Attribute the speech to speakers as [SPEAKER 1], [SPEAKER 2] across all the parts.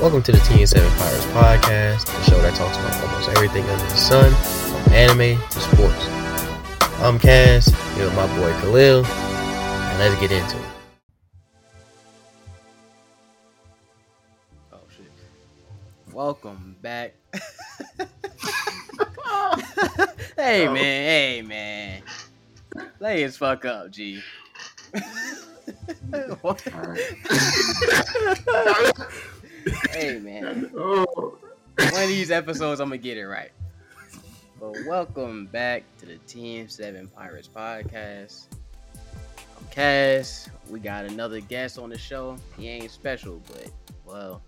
[SPEAKER 1] Welcome to the TN7 Pirates Podcast, the show that talks about almost everything under the sun, from anime to sports. I'm Cass, here with my boy Khalil, and let's get into it. Oh shit. Welcome back. hey oh. man, hey man. Lay his fuck up, G. hey man.
[SPEAKER 2] Oh.
[SPEAKER 1] One of these episodes I'm gonna get it right. But welcome back to the Team 7 Pirates Podcast. I'm Cass. We got another guest on the show. He ain't special, but well,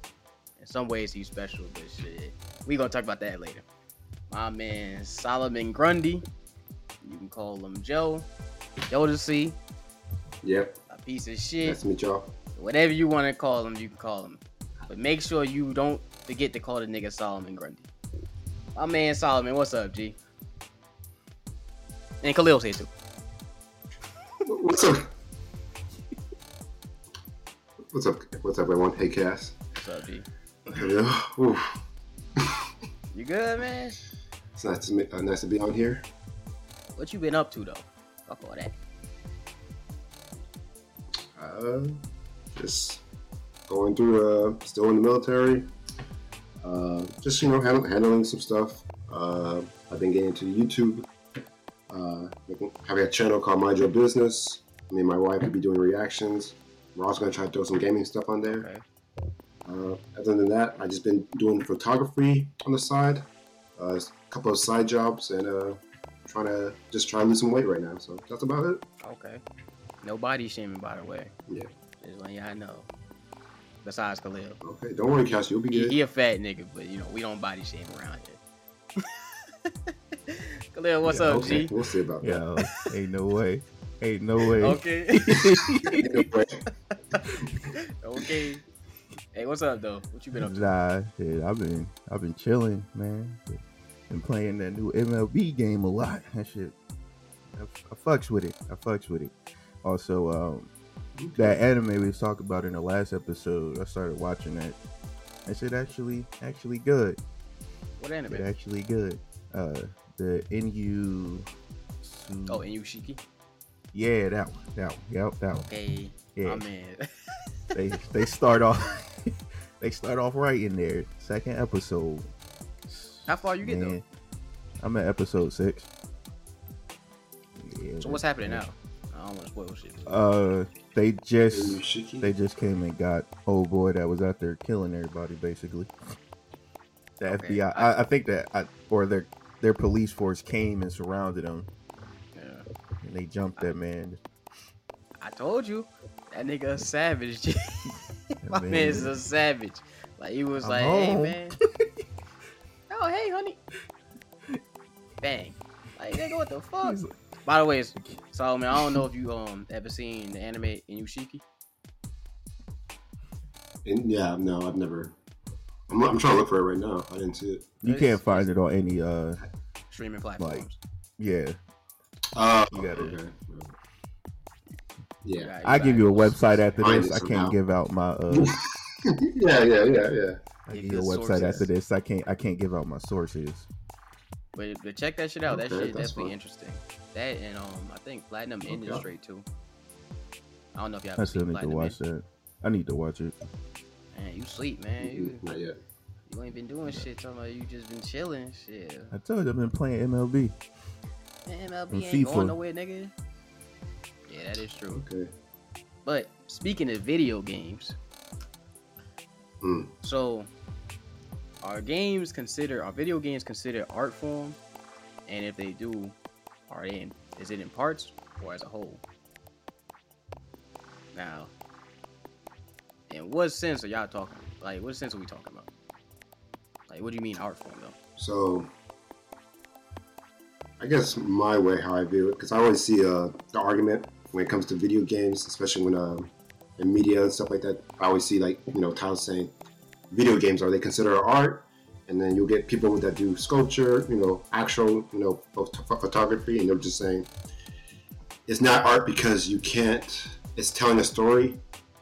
[SPEAKER 1] in some ways he's special, but shit. We gonna talk about that later. My man Solomon Grundy. You can call him Joe. Joe see.
[SPEAKER 2] Yep.
[SPEAKER 1] A piece of shit.
[SPEAKER 2] Nice to meet y'all.
[SPEAKER 1] Whatever you want to call him, you can call him. But make sure you don't forget to call the nigga Solomon Grundy. My man Solomon, what's up, G? And Khalil says too.
[SPEAKER 2] What's up? What's up? What's up, everyone? Hey, Cass.
[SPEAKER 1] What's up, G? You good, man?
[SPEAKER 2] It's nice to uh, nice to be on here.
[SPEAKER 1] What you been up to though? Fuck all that.
[SPEAKER 2] Uh, just going through. Uh, still in the military. Uh, just you know, handle, handling some stuff. Uh, I've been getting into YouTube. Uh, having a channel called Mind Your Business. Me and my wife will be doing reactions. We're also gonna try to throw some gaming stuff on there.
[SPEAKER 1] Okay.
[SPEAKER 2] Uh, other than that, I just been doing photography on the side, uh, a couple of side jobs, and uh, trying to just try to lose some weight right now. So that's about it.
[SPEAKER 1] Okay. No body shaming, by the way.
[SPEAKER 2] Yeah.
[SPEAKER 1] Just letting y'all know. Besides Khalil.
[SPEAKER 2] Okay, don't worry, Cass, you'll be
[SPEAKER 1] He,
[SPEAKER 2] good.
[SPEAKER 1] he a fat nigga, but you know, we don't body shame around here. Khalil, what's
[SPEAKER 3] Yeah,
[SPEAKER 1] up,
[SPEAKER 2] okay,
[SPEAKER 1] G?
[SPEAKER 2] we'll see about that.
[SPEAKER 3] Yo, ain't no way. Ain't no way.
[SPEAKER 1] Okay.
[SPEAKER 2] Anyway,
[SPEAKER 1] okay. Hey, what's up though? What you been up to?
[SPEAKER 3] Nah, shit, I've been I've been chilling, man. Been playing that new MLB game a lot. That shit, I, I fucks with it. I fucks with it. Also, um, that anime we talked about in the last episode, I started watching that. I said actually actually good.
[SPEAKER 1] What anime?
[SPEAKER 3] It actually good. Uh, the NU.
[SPEAKER 1] Oh, and Yushiki.
[SPEAKER 3] yeah, that one. That one. Yep, that one.
[SPEAKER 1] Okay.
[SPEAKER 3] Yeah.
[SPEAKER 1] My man.
[SPEAKER 3] they they start off they start off right in there. Second episode.
[SPEAKER 1] How far you get though?
[SPEAKER 3] I'm at episode six. Yeah,
[SPEAKER 1] So what's happening now? I don't want to spoil shit.
[SPEAKER 3] Uh, they just they just came and got old boy that was out there killing everybody basically. The
[SPEAKER 1] Okay.
[SPEAKER 3] FBI, I, I think that I, or their their police force came and surrounded them
[SPEAKER 1] Yeah.
[SPEAKER 3] and they jumped that man.
[SPEAKER 1] I told you, that nigga a savage. My
[SPEAKER 3] man.
[SPEAKER 1] man is a savage. Like he was
[SPEAKER 3] I'm
[SPEAKER 1] like, hey man. oh hey honey. Bang. Like nigga, what the fuck?
[SPEAKER 3] He's-
[SPEAKER 1] By the way, it's- Solomon, I don't know if you um ever seen the anime Inuyashiki.
[SPEAKER 2] And, yeah, no, I've never. I'm, I'm trying to look for it right now. I didn't see it.
[SPEAKER 3] You can't find it on any uh
[SPEAKER 1] Streaming platforms.
[SPEAKER 3] yeah.
[SPEAKER 2] Uh,
[SPEAKER 3] You got it.
[SPEAKER 2] okay. Yeah.
[SPEAKER 1] Right,
[SPEAKER 3] I give you a website after
[SPEAKER 2] Find
[SPEAKER 3] this. I
[SPEAKER 2] somehow.
[SPEAKER 3] can't give out my uh
[SPEAKER 2] yeah, yeah, yeah, yeah.
[SPEAKER 3] I
[SPEAKER 1] Give
[SPEAKER 3] give you a website
[SPEAKER 1] sources.
[SPEAKER 3] after this. I can't I can't give out my sources.
[SPEAKER 1] But, but check that shit out. that shit
[SPEAKER 2] that's
[SPEAKER 1] definitely
[SPEAKER 2] fine.
[SPEAKER 1] interesting. That and um I think Platinum
[SPEAKER 2] Okay.
[SPEAKER 1] Industry too. I don't know if y'all
[SPEAKER 3] I still
[SPEAKER 1] seen
[SPEAKER 3] need to
[SPEAKER 1] Platinum.
[SPEAKER 3] watch that. I need to watch it.
[SPEAKER 1] Man, you sleep, man. You
[SPEAKER 2] Not yet.
[SPEAKER 1] you ain't been doing shit. Talking about you just been chilling. Shit.
[SPEAKER 3] I told you I've been playing MLB.
[SPEAKER 1] Man, MLB
[SPEAKER 3] And
[SPEAKER 1] ain't
[SPEAKER 3] FIFA.
[SPEAKER 1] going nowhere, nigga. Yeah, that is true.
[SPEAKER 2] Okay.
[SPEAKER 1] But speaking of video games,
[SPEAKER 2] Mm.
[SPEAKER 1] so are games considered are video games considered art form? And if they do, are in is it in parts or as a whole? Now, in what sense are y'all talking? Like, what sense are we talking about? Like, what do you mean art form though?
[SPEAKER 2] So, I guess my way how I view it, because I always see uh, the argument when it comes to video games, especially when um, in media and stuff like that. I always see like you know titles saying, "Video games are they considered art?" And then you'll get people that do sculpture, you know, actual, you know, photography, and they're just saying it's not art because you can't. It's telling a story,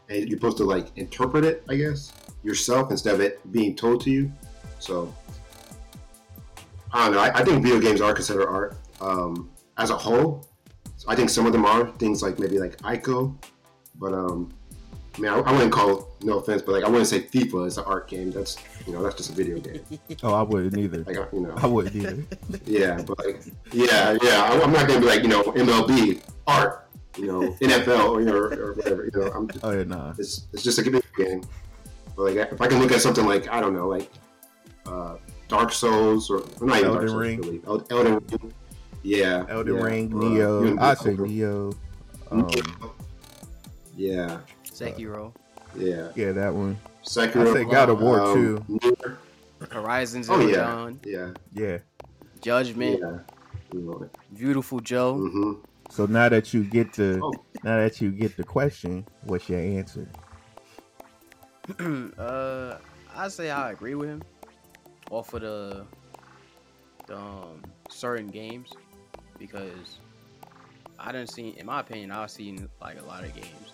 [SPEAKER 2] and you're supposed to like interpret it, I guess. yourself instead of it being told to you. So I don't know. I, I think video games are considered art um, as a whole. I think some of them are things like maybe like Ico, but um, I mean, I, I wouldn't call no offense, but like I wouldn't say FIFA is an art game. That's you know that's just a video game.
[SPEAKER 3] Oh, I wouldn't either.
[SPEAKER 2] Like I- you know,
[SPEAKER 3] I wouldn't either.
[SPEAKER 2] yeah, but like yeah, yeah. I, I'm not gonna be like you know MLB art, you know NFL or you know or, or whatever. You know, I'm just,
[SPEAKER 3] Oh yeah, nah.
[SPEAKER 2] it's it's just a video game. But like if I can look at something like I don't know like uh, Dark Souls or, or not even Dark
[SPEAKER 3] Elden
[SPEAKER 2] Souls,
[SPEAKER 3] Ring.
[SPEAKER 2] really. El- Elden Ring. Yeah.
[SPEAKER 3] Elden
[SPEAKER 2] yeah,
[SPEAKER 3] Ring,
[SPEAKER 2] uh,
[SPEAKER 3] Nioh.
[SPEAKER 2] even
[SPEAKER 3] I say
[SPEAKER 2] Nioh.
[SPEAKER 3] Nioh. Um,
[SPEAKER 2] Yeah,
[SPEAKER 1] Sekiro,
[SPEAKER 2] yeah.
[SPEAKER 3] yeah, that one.
[SPEAKER 2] Sekiro.
[SPEAKER 3] I say God of War,
[SPEAKER 2] um,
[SPEAKER 3] too.
[SPEAKER 2] Horizons
[SPEAKER 1] Horizon
[SPEAKER 2] Oh
[SPEAKER 1] Zero
[SPEAKER 2] yeah,
[SPEAKER 1] Dawn,
[SPEAKER 2] yeah,
[SPEAKER 3] Yeah.
[SPEAKER 1] Judgment,
[SPEAKER 2] yeah.
[SPEAKER 1] Beautiful Joe.
[SPEAKER 2] hmm
[SPEAKER 3] So now that you get the
[SPEAKER 2] Oh.
[SPEAKER 3] now that you get the question, what's your answer?
[SPEAKER 1] uh, I say I agree with him off of the, the um, certain games because I didn't see, in my opinion, I've seen like a lot of games,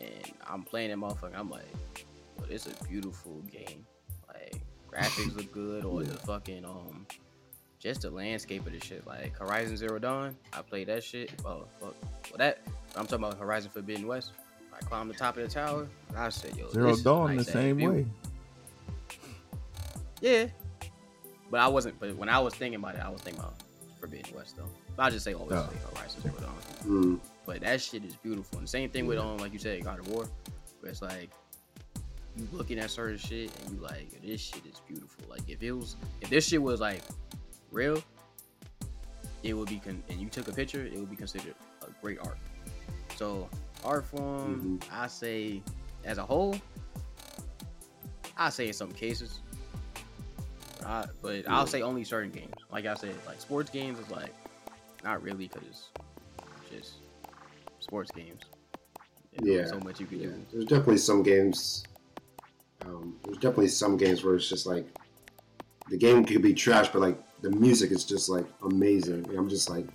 [SPEAKER 1] and I'm playing that motherfucker. I'm like, well, it's a beautiful game. Like graphics look good, or the fucking um, just the landscape of the shit. Like Horizon Zero Dawn, I played that shit. Oh fuck, well that I'm talking about Horizon Forbidden West. I climbed the top of the tower. And I said, yo,
[SPEAKER 3] Zero
[SPEAKER 1] this
[SPEAKER 3] Dawn the
[SPEAKER 1] nice ass
[SPEAKER 3] same
[SPEAKER 1] view.
[SPEAKER 3] way.
[SPEAKER 1] Yeah. But I wasn't. But when I was thinking about it, I was thinking about Forbidden West though. But I just say always
[SPEAKER 3] Oh.
[SPEAKER 1] say Horizon Zero Dawn.
[SPEAKER 2] Mm.
[SPEAKER 1] But that shit is beautiful. And the same thing with um, like you said, God of War, where it's like you looking at certain shit and you like, this shit is beautiful. Like if it was, if this shit was like real, it would be. Con- and you took a picture, it would be considered a great art. So art form, I say, as a whole, I say in some cases. I, but I'll say only certain games. Like I said, like sports games is like not really because it's just sports games.
[SPEAKER 2] Yeah,
[SPEAKER 1] so much you can
[SPEAKER 2] Yeah,
[SPEAKER 1] do.
[SPEAKER 2] there's definitely some games. Um, there's definitely some games where it's just like the game could be trash, but like the music is just like amazing. And I'm just like,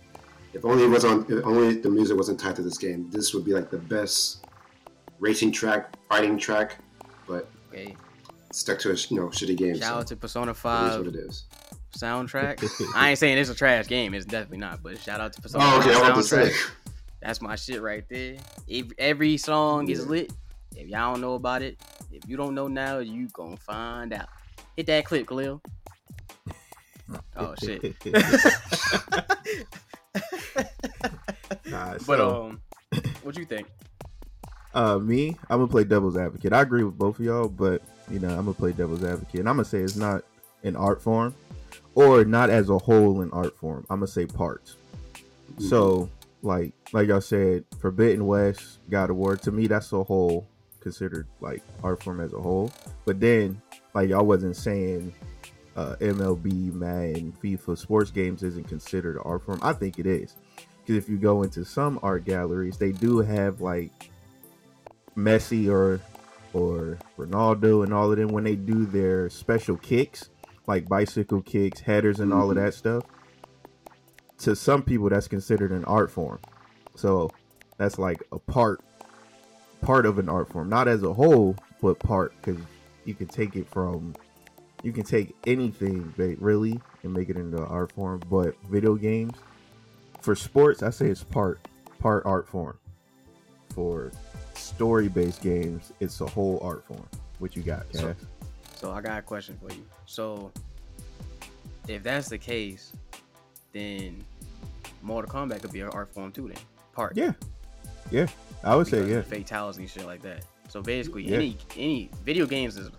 [SPEAKER 2] if only it was on, if only the music wasn't tied to this game, this would be like the best racing track, fighting track. But
[SPEAKER 1] Okay,
[SPEAKER 2] stuck to a you know shitty game.
[SPEAKER 1] shout
[SPEAKER 2] so
[SPEAKER 1] out to Persona
[SPEAKER 2] it is
[SPEAKER 1] Five
[SPEAKER 2] what it is.
[SPEAKER 1] soundtrack. I ain't saying it's a trash game. It's definitely not. But shout out to Persona
[SPEAKER 2] Oh,
[SPEAKER 1] 5
[SPEAKER 2] okay. I want to
[SPEAKER 1] soundtrack. That's my shit right there. If every song is lit, if y'all don't know about it, if you don't know now, you gonna find out. Hit that clip, Khalil. Oh shit.
[SPEAKER 3] Nah,
[SPEAKER 1] But um, what do you think?
[SPEAKER 3] uh, me, I'm gonna play devil's advocate. I agree with both of y'all, but you know, I'm gonna play devil's advocate, and I'm gonna say it's not an art form, or not as a whole in art form. I'm gonna say parts. So, like, like y'all said, Forbidden West, God of War. To me, that's a whole considered like art form as a whole. But then, like y'all wasn't saying, uh, MLB, Madden, FIFA, sports games isn't considered art form. I think it is because if you go into some art galleries, they do have like Messi or or Ronaldo and all of them when they do their special kicks, like bicycle kicks, headers, and all of that stuff. To some people, that's considered an art form. So that's like a part part of an art form, not as a whole, but part because you can take it from you can take anything really and make it into an art form. But video games for sports, I say it's part part art form. For story based games, it's a whole art form. What you got, Cass?
[SPEAKER 1] So- So I got a question for you. So if that's the case, then Mortal Kombat could be an art form too. Then part.
[SPEAKER 3] yeah, yeah, I would say yeah.
[SPEAKER 1] of the fatalities and shit like that. So basically,
[SPEAKER 3] Yeah.
[SPEAKER 1] any any video games is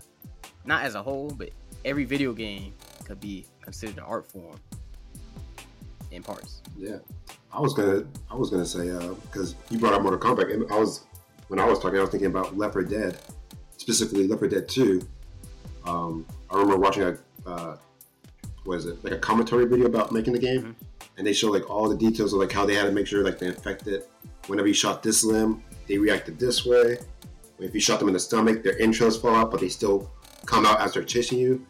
[SPEAKER 1] not as a whole, but every video game could be considered an art form in parts.
[SPEAKER 2] Yeah, I was gonna, I was gonna say because you brought up Mortal Kombat. and I was when I was talking, I was thinking about Left 4 Dead, specifically Left 4 Dead 2. Um, I remember watching a, uh, what is it, like a commentary video about making the game,
[SPEAKER 1] Mhm.
[SPEAKER 2] and they show like all the details of like how they had to make sure like they infected. Whenever you shot this limb, they reacted this way. If you shot them in the stomach, their entrails fall out, but they still come out as they're chasing you.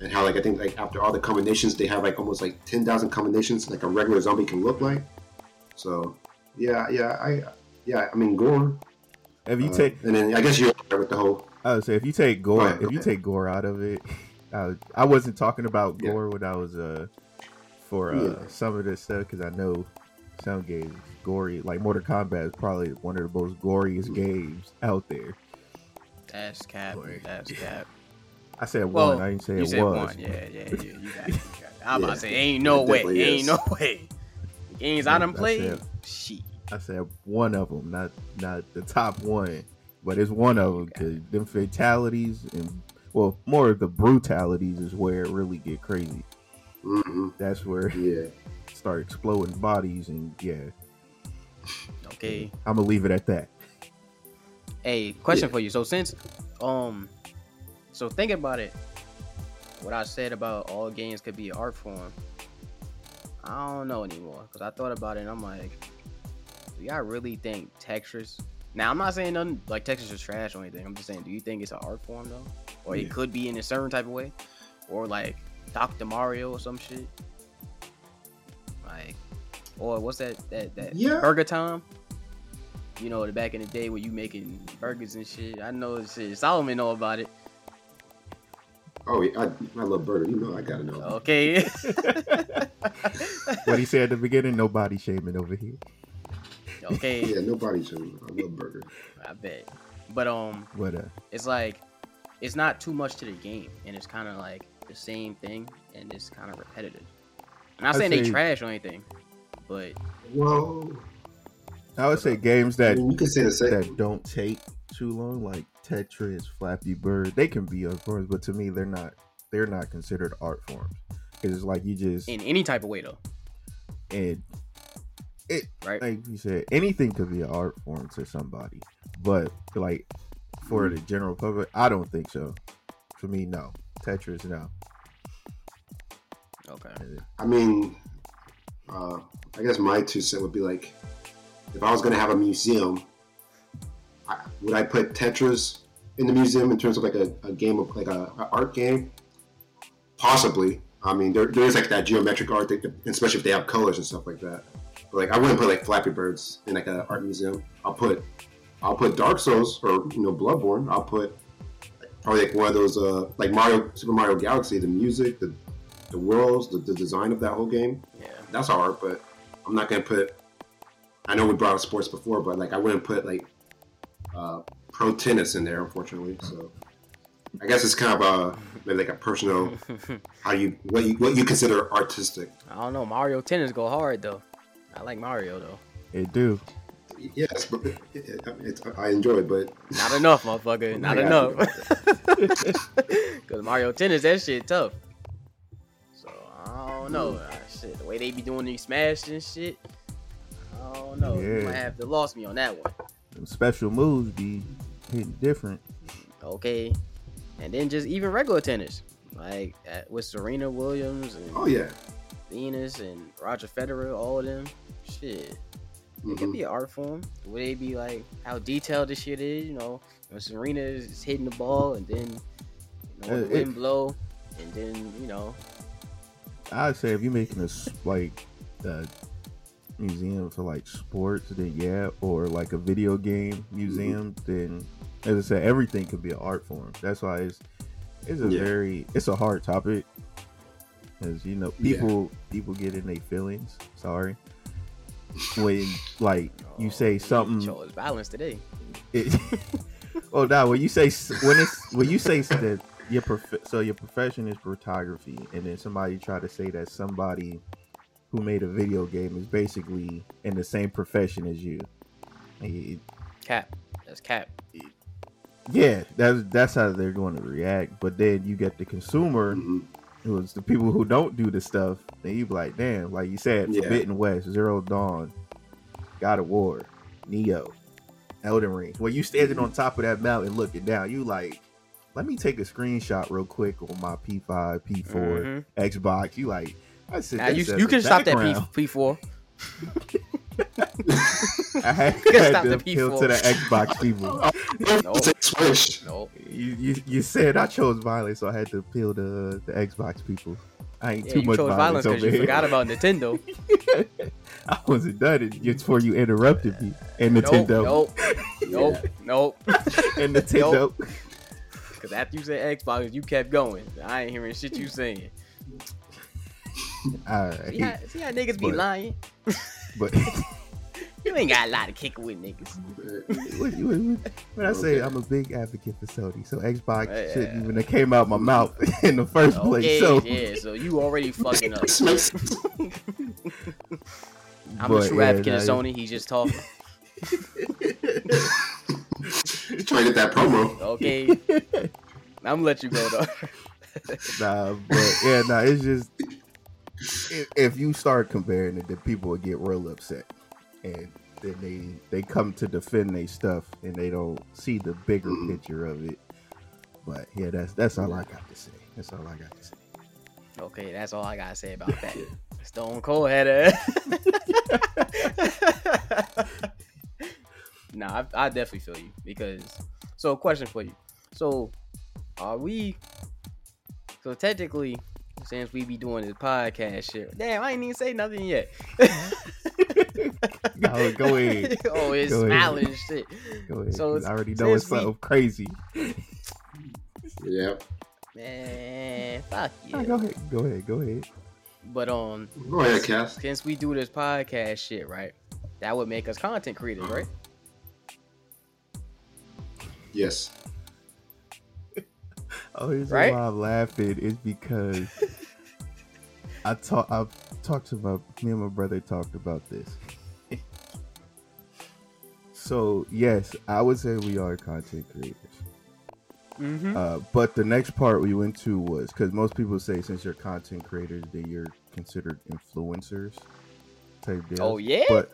[SPEAKER 2] And how like I think like after all the combinations, they have like almost like ten thousand combinations like a regular zombie can look like. So yeah, yeah, I yeah, I mean gore.
[SPEAKER 3] If you
[SPEAKER 2] uh,
[SPEAKER 3] take
[SPEAKER 2] and then I guess you're with the whole
[SPEAKER 3] I would say if you take gore, if you take gore out of it, I, I wasn't talking about
[SPEAKER 2] Yeah.
[SPEAKER 3] gore when I was uh for uh
[SPEAKER 2] Yeah.
[SPEAKER 3] some of this stuff because I know some games gory like Mortal Kombat is probably one of the most goriest
[SPEAKER 2] Mm.
[SPEAKER 3] games out there.
[SPEAKER 1] That's cap.
[SPEAKER 3] Boy.
[SPEAKER 1] That's cap.
[SPEAKER 3] I said
[SPEAKER 1] Well,
[SPEAKER 3] one, I didn't say
[SPEAKER 1] you
[SPEAKER 3] it
[SPEAKER 1] said
[SPEAKER 3] was.
[SPEAKER 1] one. Yeah, yeah, yeah. You got it. You got it. I'm about to say, ain't no
[SPEAKER 2] It
[SPEAKER 1] way.
[SPEAKER 2] definitely
[SPEAKER 1] Ain't
[SPEAKER 2] is.
[SPEAKER 1] no way. The games I
[SPEAKER 3] Yeah,
[SPEAKER 1] done
[SPEAKER 3] that's
[SPEAKER 1] played,
[SPEAKER 3] it.
[SPEAKER 1] shit.
[SPEAKER 3] I said one of them, not not the top one, but it's one of them because them fatalities and well, more of the brutalities is where it really get crazy.
[SPEAKER 2] hmm
[SPEAKER 3] That's where
[SPEAKER 2] Yeah.
[SPEAKER 3] start exploding bodies and yeah,
[SPEAKER 1] Okay.
[SPEAKER 3] I'm gonna leave it at that.
[SPEAKER 1] Hey, question
[SPEAKER 2] Yeah.
[SPEAKER 1] for you. So since, um, so think about it. What I said about all games could be art form. I don't know anymore because I thought about it and I'm like, do y'all really think Tetris? Now I'm not saying nothing like Tetris is trash or anything. I'm just saying, do you think it's an art form though, or
[SPEAKER 2] Yeah.
[SPEAKER 1] it could be in a certain type of way, or like Dr. Mario or some shit? Like, or what's that that that
[SPEAKER 2] Yeah.
[SPEAKER 1] Burger Time? You know, the back in the day when you making burgers and shit. I know this shit. Solomon know about it.
[SPEAKER 2] Oh, yeah, I, I love burger. You know, I gotta know.
[SPEAKER 1] Okay.
[SPEAKER 3] What he said at the beginning, no body shaming over here.
[SPEAKER 1] okay.
[SPEAKER 2] Yeah, nobody should. I love burger.
[SPEAKER 1] I bet. But um,
[SPEAKER 3] But uh,
[SPEAKER 1] it's like it's not too much to the game, and it's kind of like the same thing, and it's kind of repetitive. I'm not
[SPEAKER 3] I'd
[SPEAKER 1] saying they trash or anything, but
[SPEAKER 2] Well,
[SPEAKER 3] I would say games that
[SPEAKER 2] mean, you can say the same.
[SPEAKER 3] that don't take too long, like Tetris, Flappy Bird, they can be art forms, but to me, they're not. They're not considered art forms because it's like you just
[SPEAKER 1] in any type of way though,
[SPEAKER 3] and it
[SPEAKER 1] right?
[SPEAKER 3] like you said, anything could be an art form to somebody, but like for the general public, I don't think so. For me, no. Tetris, no.
[SPEAKER 1] Okay.
[SPEAKER 2] I mean, uh, I guess my two cent would be like, if I was gonna have a museum, I, would I put Tetris in the museum in terms of like a, a game of like a, a art game? Possibly. I mean, there, there is like that geometric art, that, especially if they have colors and stuff like that. But like, I wouldn't put like Flappy Birds in like an art museum. I'll put, I'll put Dark Souls or you know Bloodborne. I'll put probably like one of those uh like Mario Super Mario Galaxy, the music, the the worlds, the, the design of that whole game.
[SPEAKER 1] Yeah.
[SPEAKER 2] That's art, but I'm not gonna put. I know we brought up sports before, but like I wouldn't put like uh, pro tennis in there, unfortunately. So I guess it's kind of a maybe like a personal how you what you what you consider artistic.
[SPEAKER 1] I don't know. Mario Tennis go hard though. I like Mario though.
[SPEAKER 3] It do.
[SPEAKER 2] Yes, but it, it, I enjoy it, but
[SPEAKER 1] Not enough, motherfucker. Not enough. Cause Mario Tennis, that shit tough. So I don't know. Uh, shit, the way they be doing these smash and shit. I don't know. You
[SPEAKER 3] Yeah.
[SPEAKER 1] might have to lost me on that one.
[SPEAKER 3] Them special moves be hitting different.
[SPEAKER 1] Okay. And then just even regular tennis, like uh, with Serena Williams and
[SPEAKER 2] oh yeah,
[SPEAKER 1] Venus and Roger Federer, all of them. Shit. It could
[SPEAKER 2] Mhm.
[SPEAKER 1] be an art form. Would it be like how detailed this shit is, you know, when Serena is hitting the ball and then you know,
[SPEAKER 3] Uh,
[SPEAKER 1] the
[SPEAKER 3] it-
[SPEAKER 1] wind blow and then, you know,
[SPEAKER 3] I'd say if you're making a s- like a museum for like sports, then yeah, or like a video game museum, then as I said, everything could be an art form. That's why it's it's a
[SPEAKER 2] Yeah.
[SPEAKER 3] very it's a hard topic, as you know,
[SPEAKER 2] Yeah.
[SPEAKER 3] people people get in their feelings. Sorry, when like you say something.
[SPEAKER 1] chose balance today.
[SPEAKER 3] It, oh no! When you say when it's when you say that your prof- so your profession is photography, and then somebody try to say that somebody who made a video game is basically in the same profession as you. It-
[SPEAKER 1] Cap. That's cap.
[SPEAKER 3] yeah, that's that's how they're going to react. But then you get the consumer,
[SPEAKER 2] Mhm.
[SPEAKER 3] It was the people who don't do this stuff. Then you'd be like, damn, like you said,
[SPEAKER 2] yeah.
[SPEAKER 3] Forbidden West, Zero Dawn, God of War, Nioh, Elden Ring. When you standing on top of that mountain looking down, you like, let me take a screenshot real quick on my P5, P4,
[SPEAKER 1] mm-hmm.
[SPEAKER 3] Xbox. You like, I said,
[SPEAKER 1] you, you can stop that P4.
[SPEAKER 3] I had,
[SPEAKER 1] can
[SPEAKER 3] had to
[SPEAKER 1] the
[SPEAKER 3] appeal to the Xbox people.
[SPEAKER 1] Oh, nope.
[SPEAKER 2] Take Switch.
[SPEAKER 1] Nope.
[SPEAKER 3] You, you you said I chose violence, so I had to appeal to the Xbox people. I ain't
[SPEAKER 1] Yeah,
[SPEAKER 3] too
[SPEAKER 1] you
[SPEAKER 3] much
[SPEAKER 1] chose
[SPEAKER 3] violence,
[SPEAKER 1] violence because
[SPEAKER 3] over
[SPEAKER 1] you
[SPEAKER 3] here.
[SPEAKER 1] forgot about Nintendo.
[SPEAKER 3] I wasn't done it just before you interrupted me. And
[SPEAKER 1] Nope,
[SPEAKER 3] Nintendo.
[SPEAKER 1] nope, nope, nope.
[SPEAKER 3] And Nintendo.
[SPEAKER 1] Because after you said Xbox, you kept going. I ain't hearing shit you saying.
[SPEAKER 3] All
[SPEAKER 1] See how, see how niggas be lying?
[SPEAKER 3] but
[SPEAKER 1] You ain't got a lot of kick with niggas.
[SPEAKER 3] what, what, what, when I say
[SPEAKER 2] Okay.
[SPEAKER 3] I'm a big advocate for Sony, so Xbox
[SPEAKER 1] Yeah.
[SPEAKER 3] shouldn't even have came out my mouth in the first oh,
[SPEAKER 1] place.
[SPEAKER 3] So,
[SPEAKER 1] yeah, so you already fucking up.
[SPEAKER 2] This makes sense.
[SPEAKER 1] I'm
[SPEAKER 3] But,
[SPEAKER 1] a true
[SPEAKER 3] yeah,
[SPEAKER 1] advocate of Sony. He's just talking.
[SPEAKER 2] Trying to get that promo.
[SPEAKER 1] Okay, I'm gonna let you go though.
[SPEAKER 3] Nah, but yeah, nah, it's just if, if you start comparing it, then people will get real upset, and then they they come to defend their stuff, and they don't see the bigger
[SPEAKER 2] Mhm.
[SPEAKER 3] picture of it. But yeah, that's that's all I got to say. That's all I got to say.
[SPEAKER 1] Okay, that's all I gotta say about that. Stone Cold had a. nah, I, I definitely feel you because. So, question for you. So, are we? So technically, since we be doing this podcast shit, damn, I ain't even say nothing yet.
[SPEAKER 3] Go, go ahead.
[SPEAKER 1] oh, it's
[SPEAKER 3] Go
[SPEAKER 1] smiling and shit.
[SPEAKER 3] Go ahead.
[SPEAKER 1] So
[SPEAKER 3] 'cause I already know
[SPEAKER 1] since
[SPEAKER 3] it's
[SPEAKER 1] we-
[SPEAKER 3] something crazy.
[SPEAKER 2] Yep.
[SPEAKER 1] Man, fuck
[SPEAKER 3] Nah,
[SPEAKER 1] you.
[SPEAKER 3] Go ahead. Go ahead. Go ahead.
[SPEAKER 1] But um,
[SPEAKER 2] Go ahead, Cass.
[SPEAKER 1] since we do this podcast shit, right? That would make us content creators, right?
[SPEAKER 2] Yes.
[SPEAKER 3] Oh, here's
[SPEAKER 1] Right?
[SPEAKER 3] why I'm laughing is because I talk. I talked to my me and my brother talked about this. So yes, I would say we are content creators.
[SPEAKER 1] Mm-hmm.
[SPEAKER 3] Uh, but the next part we went to was because most people say since you're content creators, then you're considered influencers. Type deal.
[SPEAKER 1] Oh yeah.
[SPEAKER 3] But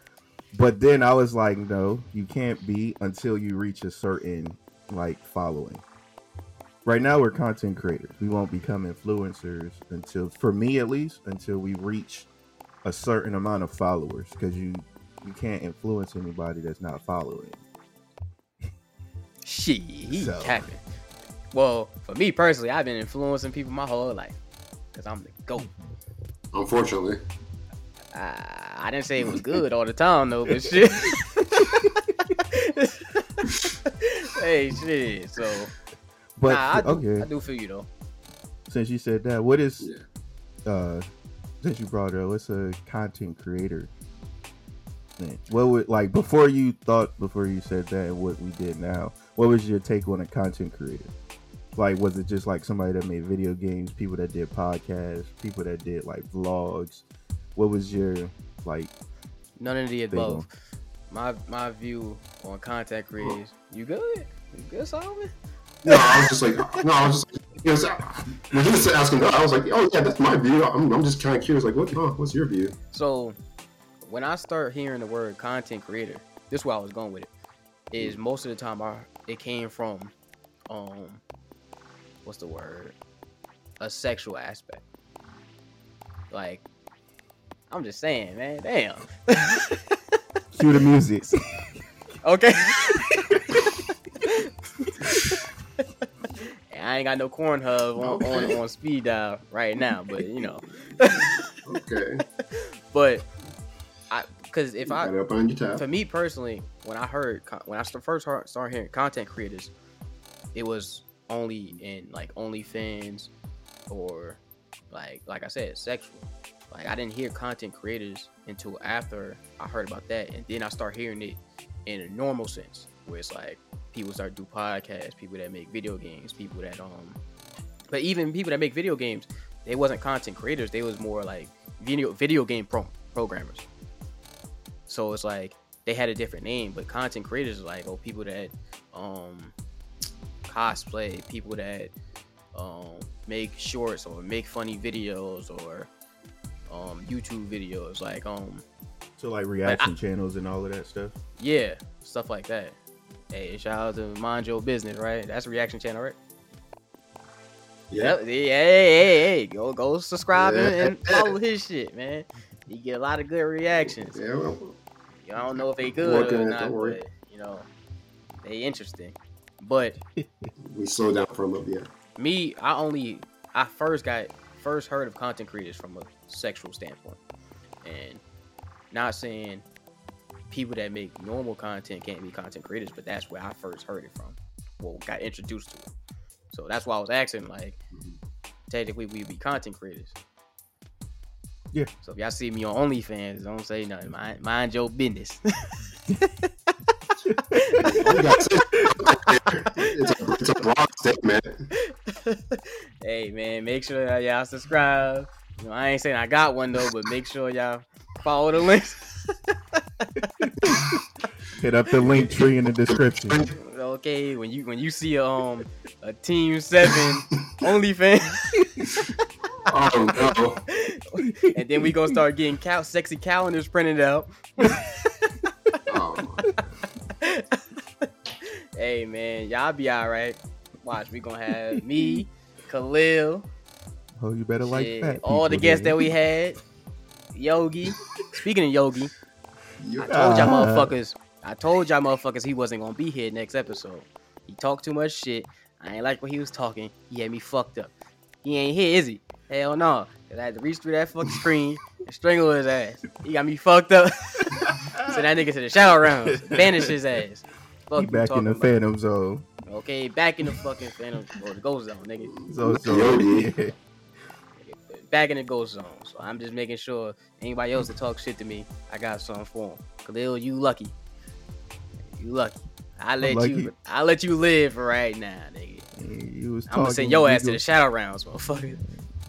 [SPEAKER 3] but then I was like, no, you can't be until you reach a certain like following. Right now we're content creators. We won't become influencers until for me at least until we reach a certain amount of followers because you you can't influence anybody that's not following.
[SPEAKER 1] Shit, he
[SPEAKER 3] So-
[SPEAKER 1] capping. Well, for me personally, I've been influencing people my whole life because I'm the goat.
[SPEAKER 2] Unfortunately.
[SPEAKER 1] Uh, I didn't say it was good all the time though, but shit. hey, shit. So,
[SPEAKER 3] But
[SPEAKER 1] nah, I do,
[SPEAKER 3] okay,
[SPEAKER 1] I do feel you though.
[SPEAKER 3] since you said that, what is
[SPEAKER 2] Yeah.
[SPEAKER 3] uh since you brought it up, what's a content creator? Man, What would like before you thought before you said that and what we did now? What was your take on a content creator? Like, was it just like somebody that made video games, people that did podcasts, people that did like vlogs? What was your like?
[SPEAKER 1] None of the
[SPEAKER 3] thing
[SPEAKER 1] above. My my view on content creators. You good? You good, Solomon?
[SPEAKER 2] No, I was just like, no, I was just, you know, when he was asking that, I was like, oh yeah, that's my view. I'm, I'm just kind of curious, like, what, oh, what's your view?
[SPEAKER 1] So when I start hearing the word content creator, this is where I was going with it. Is most of the time I it came from um what's the word? A sexual aspect. Like I'm just saying, man, damn.
[SPEAKER 3] Cue the music.
[SPEAKER 1] okay. I ain't got no corn hub on, on,
[SPEAKER 2] Okay.
[SPEAKER 1] on speed dial right now, but you know.
[SPEAKER 2] Okay,
[SPEAKER 1] But because if I
[SPEAKER 2] got it up your tab.
[SPEAKER 1] for me personally, when I heard when I first started hearing content creators, it was only in like OnlyFans or like like I said, sexual. Like I didn't hear content creators until after I heard about that, and then I start hearing it in a normal sense, where it's like people start do podcasts, people that make video games, people that um, but even people that make video games, they wasn't content creators. They was more like video video game pro- programmers. So it's like they had a different name, but content creators is like oh people that um cosplay, people that um make shorts or make funny videos or um YouTube videos, like um
[SPEAKER 3] so like reaction channels and all of that stuff.
[SPEAKER 1] yeah, stuff like that. Hey, shout out to Mind Your Business, right? That's a reaction channel, right?
[SPEAKER 2] Yeah,
[SPEAKER 1] Yep. Hey, hey, hey, hey, go go subscribe and-
[SPEAKER 2] Yeah.
[SPEAKER 1] and follow his shit, man. You get a lot of good reactions.
[SPEAKER 2] yeah. Well,
[SPEAKER 1] I don't know if they good
[SPEAKER 2] Working
[SPEAKER 1] or not,
[SPEAKER 2] don't worry.
[SPEAKER 1] but you know, they interesting. But
[SPEAKER 2] we slow down from it. Yeah.
[SPEAKER 1] me, I only I first got first heard of content creators from a sexual standpoint, and not saying people that make normal content can't be content creators, but that's where I first heard it from. Well, got introduced to it. So that's why I was asking. Like, mm-hmm. technically, we be content creators.
[SPEAKER 3] Yeah.
[SPEAKER 1] So if y'all see me on OnlyFans, don't say nothing. Mind, mind your business.
[SPEAKER 2] You gotta say it's, a, it's a broad statement.
[SPEAKER 1] hey man, make sure that y'all subscribe. You know, I ain't saying I got one though, but make sure y'all follow the links.
[SPEAKER 3] Hit up the link tree in the description.
[SPEAKER 1] okay, when you when you see a, um a Team Seven OnlyFans,
[SPEAKER 2] Oh no.
[SPEAKER 1] And then we gonna start getting cal- sexy calendars printed out.
[SPEAKER 2] Oh,
[SPEAKER 1] hey man, y'all be all right. Watch, we gonna have me, Khalil,
[SPEAKER 3] Oh, you better like that.
[SPEAKER 1] all the guests that we had, Yogi. Speaking of Yogi,
[SPEAKER 2] you,
[SPEAKER 1] I told y'all motherfuckers. I told y'all motherfuckers he wasn't gonna be here next episode. He talked too much shit. I ain't like what he was talking. He had me fucked up. He ain't here, is he? Hell no. Cause I had to reach through that fucking screen and strangle his ass. He got me fucked up. Send that nigga to the shower rounds. Banish his ass. Fuck
[SPEAKER 3] He back in the
[SPEAKER 1] about.
[SPEAKER 3] Phantom Zone.
[SPEAKER 1] Okay, back in the fucking phantom or the ghost zone, nigga.
[SPEAKER 3] So, so
[SPEAKER 2] Yogi.
[SPEAKER 1] Back in the ghost zone. So I'm just making sure anybody else that talk shit to me, I got something for him. Khalil, you lucky. You lucky. I let
[SPEAKER 3] lucky.
[SPEAKER 1] you. I let you live for right now, nigga.
[SPEAKER 3] he was
[SPEAKER 1] I'm gonna
[SPEAKER 3] talking
[SPEAKER 1] send your ass to the shadow rounds, motherfucker.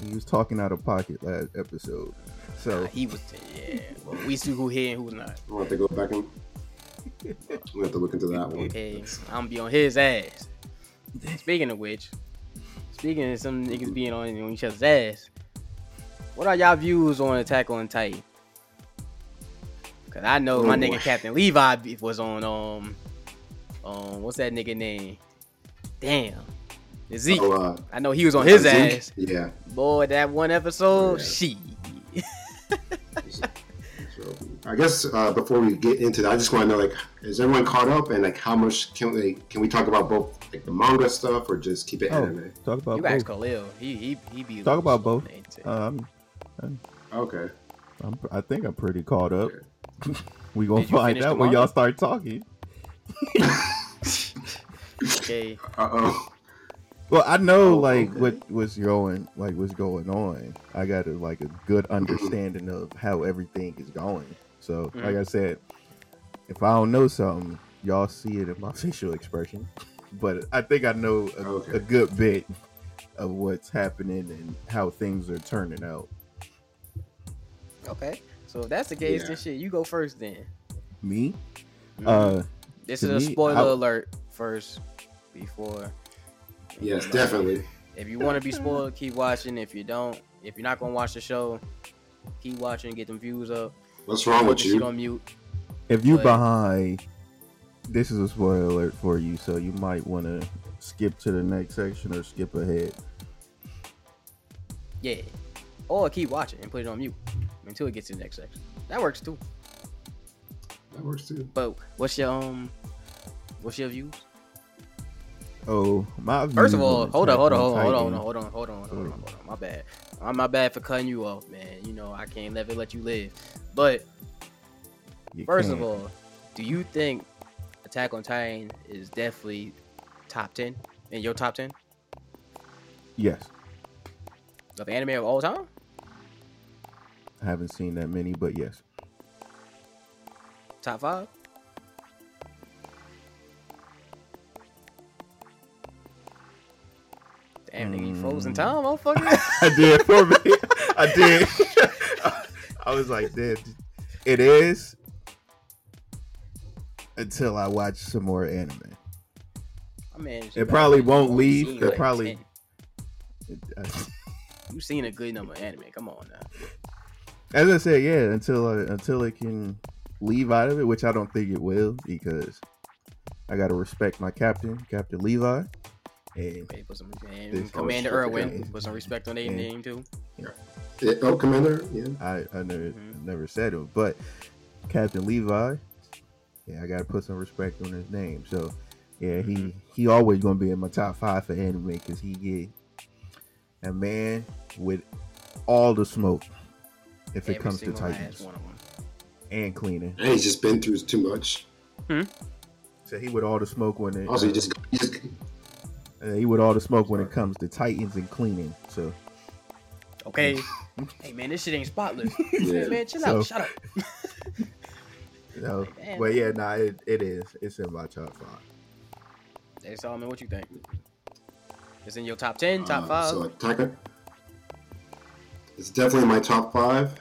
[SPEAKER 3] He was talking out of pocket last episode. So
[SPEAKER 1] Nah, he was. Yeah. Well, we see who here and who's not.
[SPEAKER 2] I want to go back and we have to look into that one.
[SPEAKER 1] Okay, I'm gonna be on his ass. Speaking of which, speaking of some niggas being on, on each other's ass, what are y'all views on Attack on Titan? Cause I know my
[SPEAKER 2] Oh,
[SPEAKER 1] nigga. Captain Levi was on um um what's that nigga name? Damn, Zeke.
[SPEAKER 2] Oh, uh,
[SPEAKER 1] I know he was on his
[SPEAKER 2] Zeke?
[SPEAKER 1] ass.
[SPEAKER 2] Yeah.
[SPEAKER 1] Boy, that one episode,
[SPEAKER 2] Yeah.
[SPEAKER 1] she.
[SPEAKER 2] So I guess uh, before we get into that, I just want to know like, is everyone caught up and like how much can we can we talk about both like the manga stuff or just keep it
[SPEAKER 3] oh,
[SPEAKER 2] anime?
[SPEAKER 3] talk about
[SPEAKER 1] You ask
[SPEAKER 3] both.
[SPEAKER 1] Khalil. He he he be
[SPEAKER 3] Talk about both.
[SPEAKER 1] on that.
[SPEAKER 3] Um,
[SPEAKER 2] Okay.
[SPEAKER 3] I'm, I think I'm pretty caught up. we gonna
[SPEAKER 1] Did you
[SPEAKER 3] find out when y'all start talking.
[SPEAKER 1] okay.
[SPEAKER 2] Uh oh.
[SPEAKER 3] Well, I know
[SPEAKER 2] Oh,
[SPEAKER 3] like
[SPEAKER 2] okay.
[SPEAKER 3] what was going, like what's going on. I got a, like a good understanding of how everything is going. So,
[SPEAKER 1] Mhm.
[SPEAKER 3] like I said, if I don't know something, y'all see it in my facial expression. But I think I know a,
[SPEAKER 2] Okay.
[SPEAKER 3] a good bit of what's happening and how things are turning out.
[SPEAKER 1] Okay. So if that's the case,
[SPEAKER 2] Yeah.
[SPEAKER 1] then shit, you go first then.
[SPEAKER 3] Me,
[SPEAKER 1] Mhm.
[SPEAKER 3] uh,
[SPEAKER 1] this is a
[SPEAKER 3] me,
[SPEAKER 1] spoiler
[SPEAKER 3] I-
[SPEAKER 1] alert first before.
[SPEAKER 2] Yes, definitely.
[SPEAKER 1] If you want to be spoiled, keep watching. If you don't, if you're not gonna watch the show, keep watching, and get them views up.
[SPEAKER 2] What's wrong with you?
[SPEAKER 1] on mute.
[SPEAKER 3] if you
[SPEAKER 1] But-
[SPEAKER 3] behind, this is a spoiler alert for you, so you might want to skip to the next section or skip ahead.
[SPEAKER 1] Yeah. Or keep watching and put it on mute until it gets to the next section. That works too.
[SPEAKER 2] That works too.
[SPEAKER 1] But what's your um, what's your views?
[SPEAKER 3] Oh, my
[SPEAKER 1] First of all, hold on, hold on, hold on, hold on, hold on, hold on, hold on, hold on. My bad. I'm my bad for cutting you off, man. You know I can't never let you live. But First of all, do you think Attack on Titan is definitely top ten in your top ten
[SPEAKER 3] yes,
[SPEAKER 1] of anime of all time?
[SPEAKER 3] I haven't seen that many, but yes,
[SPEAKER 1] Top five? Damn, nigga, you froze in
[SPEAKER 3] Mm.
[SPEAKER 1] time, motherfucker.
[SPEAKER 3] I did for me. I did. I was like, "Dude, it is." Until I watch some more anime,
[SPEAKER 1] I mean,
[SPEAKER 3] It probably won't leave. It
[SPEAKER 1] like
[SPEAKER 3] probably-
[SPEAKER 1] 10.
[SPEAKER 3] It- I-
[SPEAKER 1] You seen a good number of anime. Come on now.
[SPEAKER 3] as I said, yeah, until I, until it can leave out of it, which I don't think it will, because I gotta respect my captain, Captain Levi, and
[SPEAKER 1] Okay, put some and Commander
[SPEAKER 3] Erwin.
[SPEAKER 1] Put some respect on their name too.
[SPEAKER 2] Yeah, oh, Commander. Yeah.
[SPEAKER 3] I, I never
[SPEAKER 1] Mhm.
[SPEAKER 3] never said it, but Captain Levi, yeah, I gotta put some respect on his name. So yeah, he
[SPEAKER 1] Mhm.
[SPEAKER 3] he always gonna be in my top five for anime because he get a man with all the smoke if it comes to
[SPEAKER 1] single
[SPEAKER 3] Titans
[SPEAKER 1] one of them.
[SPEAKER 3] and cleaning.
[SPEAKER 2] And he's just been through too much.
[SPEAKER 3] So he with all the smoke when it.
[SPEAKER 2] Also,
[SPEAKER 3] uh,
[SPEAKER 2] he just, he just
[SPEAKER 3] Uh, he with all the smoke when it comes to Titans and cleaning. So
[SPEAKER 1] Okay. hey man, this shit ain't spotless.
[SPEAKER 2] Yeah.
[SPEAKER 1] Man, chill
[SPEAKER 3] So-
[SPEAKER 1] out. Shut up.
[SPEAKER 3] you know,
[SPEAKER 1] Damn.
[SPEAKER 3] but yeah, nah, it, it is. It's in my top five.
[SPEAKER 1] Hey Solomon, what you think? It's in your top ten, top
[SPEAKER 2] Uh,
[SPEAKER 1] five.
[SPEAKER 2] So Attack on- It's definitely my top five.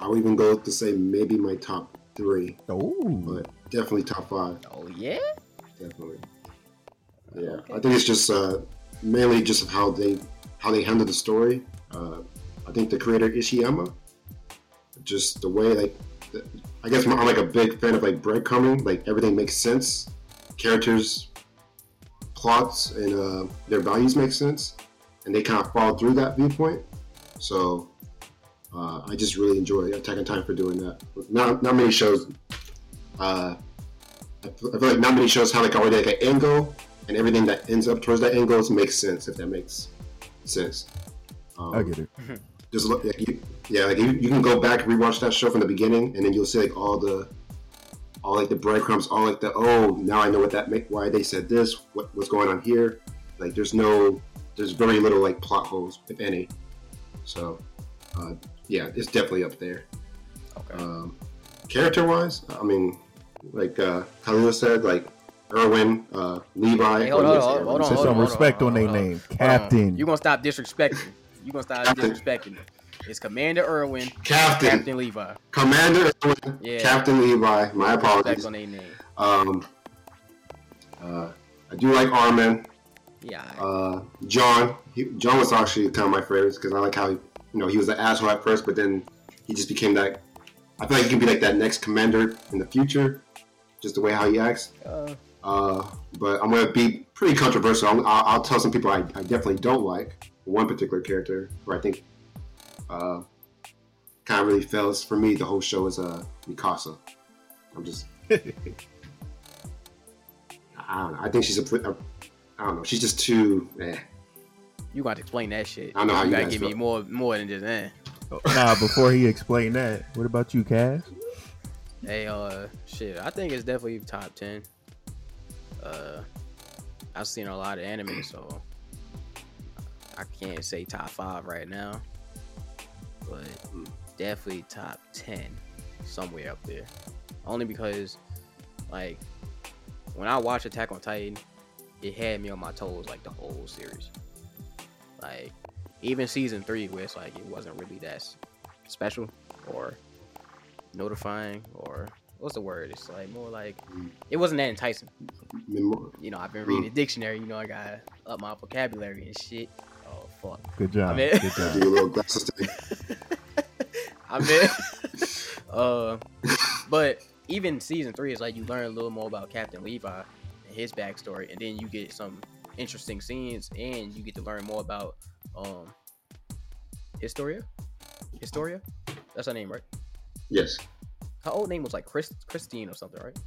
[SPEAKER 2] I'll even go to say maybe my top three,
[SPEAKER 3] Oh,
[SPEAKER 2] but definitely top five.
[SPEAKER 1] oh yeah.
[SPEAKER 2] Definitely. Yeah,
[SPEAKER 1] Okay.
[SPEAKER 2] I think it's just uh, mainly just how they how they handle the story. Uh, I think the creator Isayama, just the way like, the, I guess I'm like a big fan of like breadcrumbing. Like everything makes sense, characters, plots, and uh, their values make sense, and they kind of fall through that viewpoint. So uh, I just really enjoy Attack on Titan for doing that. Not not many shows. Uh, I feel I feel like not many shows have like already like an angle, and everything that ends up towards that angle makes sense. If that makes sense. Um,
[SPEAKER 3] I get it.
[SPEAKER 2] There's a lot, like, you, yeah, like you, you can go back and rewatch that show from the beginning, and then you'll see like all the, all like the breadcrumbs, all like the oh now I know what that make why they said this, what what's going on here. Like there's no, there's very little like plot holes if any. So, uh, yeah, it's definitely up there.
[SPEAKER 1] Okay.
[SPEAKER 2] Um, character wise, I mean, like uh, Khalil said, like Erwin, uh, Levi.
[SPEAKER 1] Hey, hold
[SPEAKER 2] well,
[SPEAKER 1] on, hold on, hold on,
[SPEAKER 3] Put some respect on
[SPEAKER 1] on,
[SPEAKER 3] their name, Captain.
[SPEAKER 1] You gonna stop disrespecting? You gonna stop
[SPEAKER 2] Captain.
[SPEAKER 1] disrespecting? It's Commander Erwin,
[SPEAKER 2] Captain,
[SPEAKER 1] Captain Levi.
[SPEAKER 2] Commander Erwin,
[SPEAKER 1] Yeah.
[SPEAKER 2] Captain Levi. My
[SPEAKER 1] Respect
[SPEAKER 2] apologies.
[SPEAKER 1] on their name.
[SPEAKER 2] Um, uh, I do like Armin.
[SPEAKER 1] Yeah.
[SPEAKER 2] Uh, Jean. He, Jean was actually kind of my favorite because I like how he, you know he was an asshole at first, but then he just became that. I feel like he can be like that next commander in the future, just the way how he acts.
[SPEAKER 1] Uh,
[SPEAKER 2] Uh, but I'm gonna be pretty controversial. I'll, I'll, I'll tell some people I, I definitely don't like one particular character, where I think uh, kind of really fails for me. The whole show is uh, Mikasa. I'm just I don't know. I think she's a, pre- a I don't know. She's just too. Eh.
[SPEAKER 1] you got to explain that shit.
[SPEAKER 2] I know how you
[SPEAKER 1] gotta
[SPEAKER 2] guys
[SPEAKER 1] give me more, more than just eh.
[SPEAKER 3] nah, before he explained that, what about you, Cass?
[SPEAKER 1] Hey, uh, shit. I think it's definitely top ten. Uh, I've seen a lot of anime, so I can't say top five right now, but definitely top ten, somewhere up there. Only because, like, when I watch Attack on Titan, it had me on my toes like the whole series. Like, even season three, where it's like it wasn't really that special or notifying or what's the word? It's like more like it wasn't that enticing.
[SPEAKER 2] Mem-
[SPEAKER 1] You know, I've been reading the dictionary. You know, I got up my vocabulary and shit. Oh fuck.
[SPEAKER 3] Good job.
[SPEAKER 1] I mean-
[SPEAKER 3] Good
[SPEAKER 2] Do
[SPEAKER 3] job.
[SPEAKER 2] your little glasses thing.
[SPEAKER 1] I mean, uh, but even season three is like you learn a little more about Captain Levi and his backstory, and then you get some interesting scenes, and you get to learn more about um Historia. Historia, that's her name, right?
[SPEAKER 2] Yes,
[SPEAKER 1] Her old name was like Chris Christine or something, right?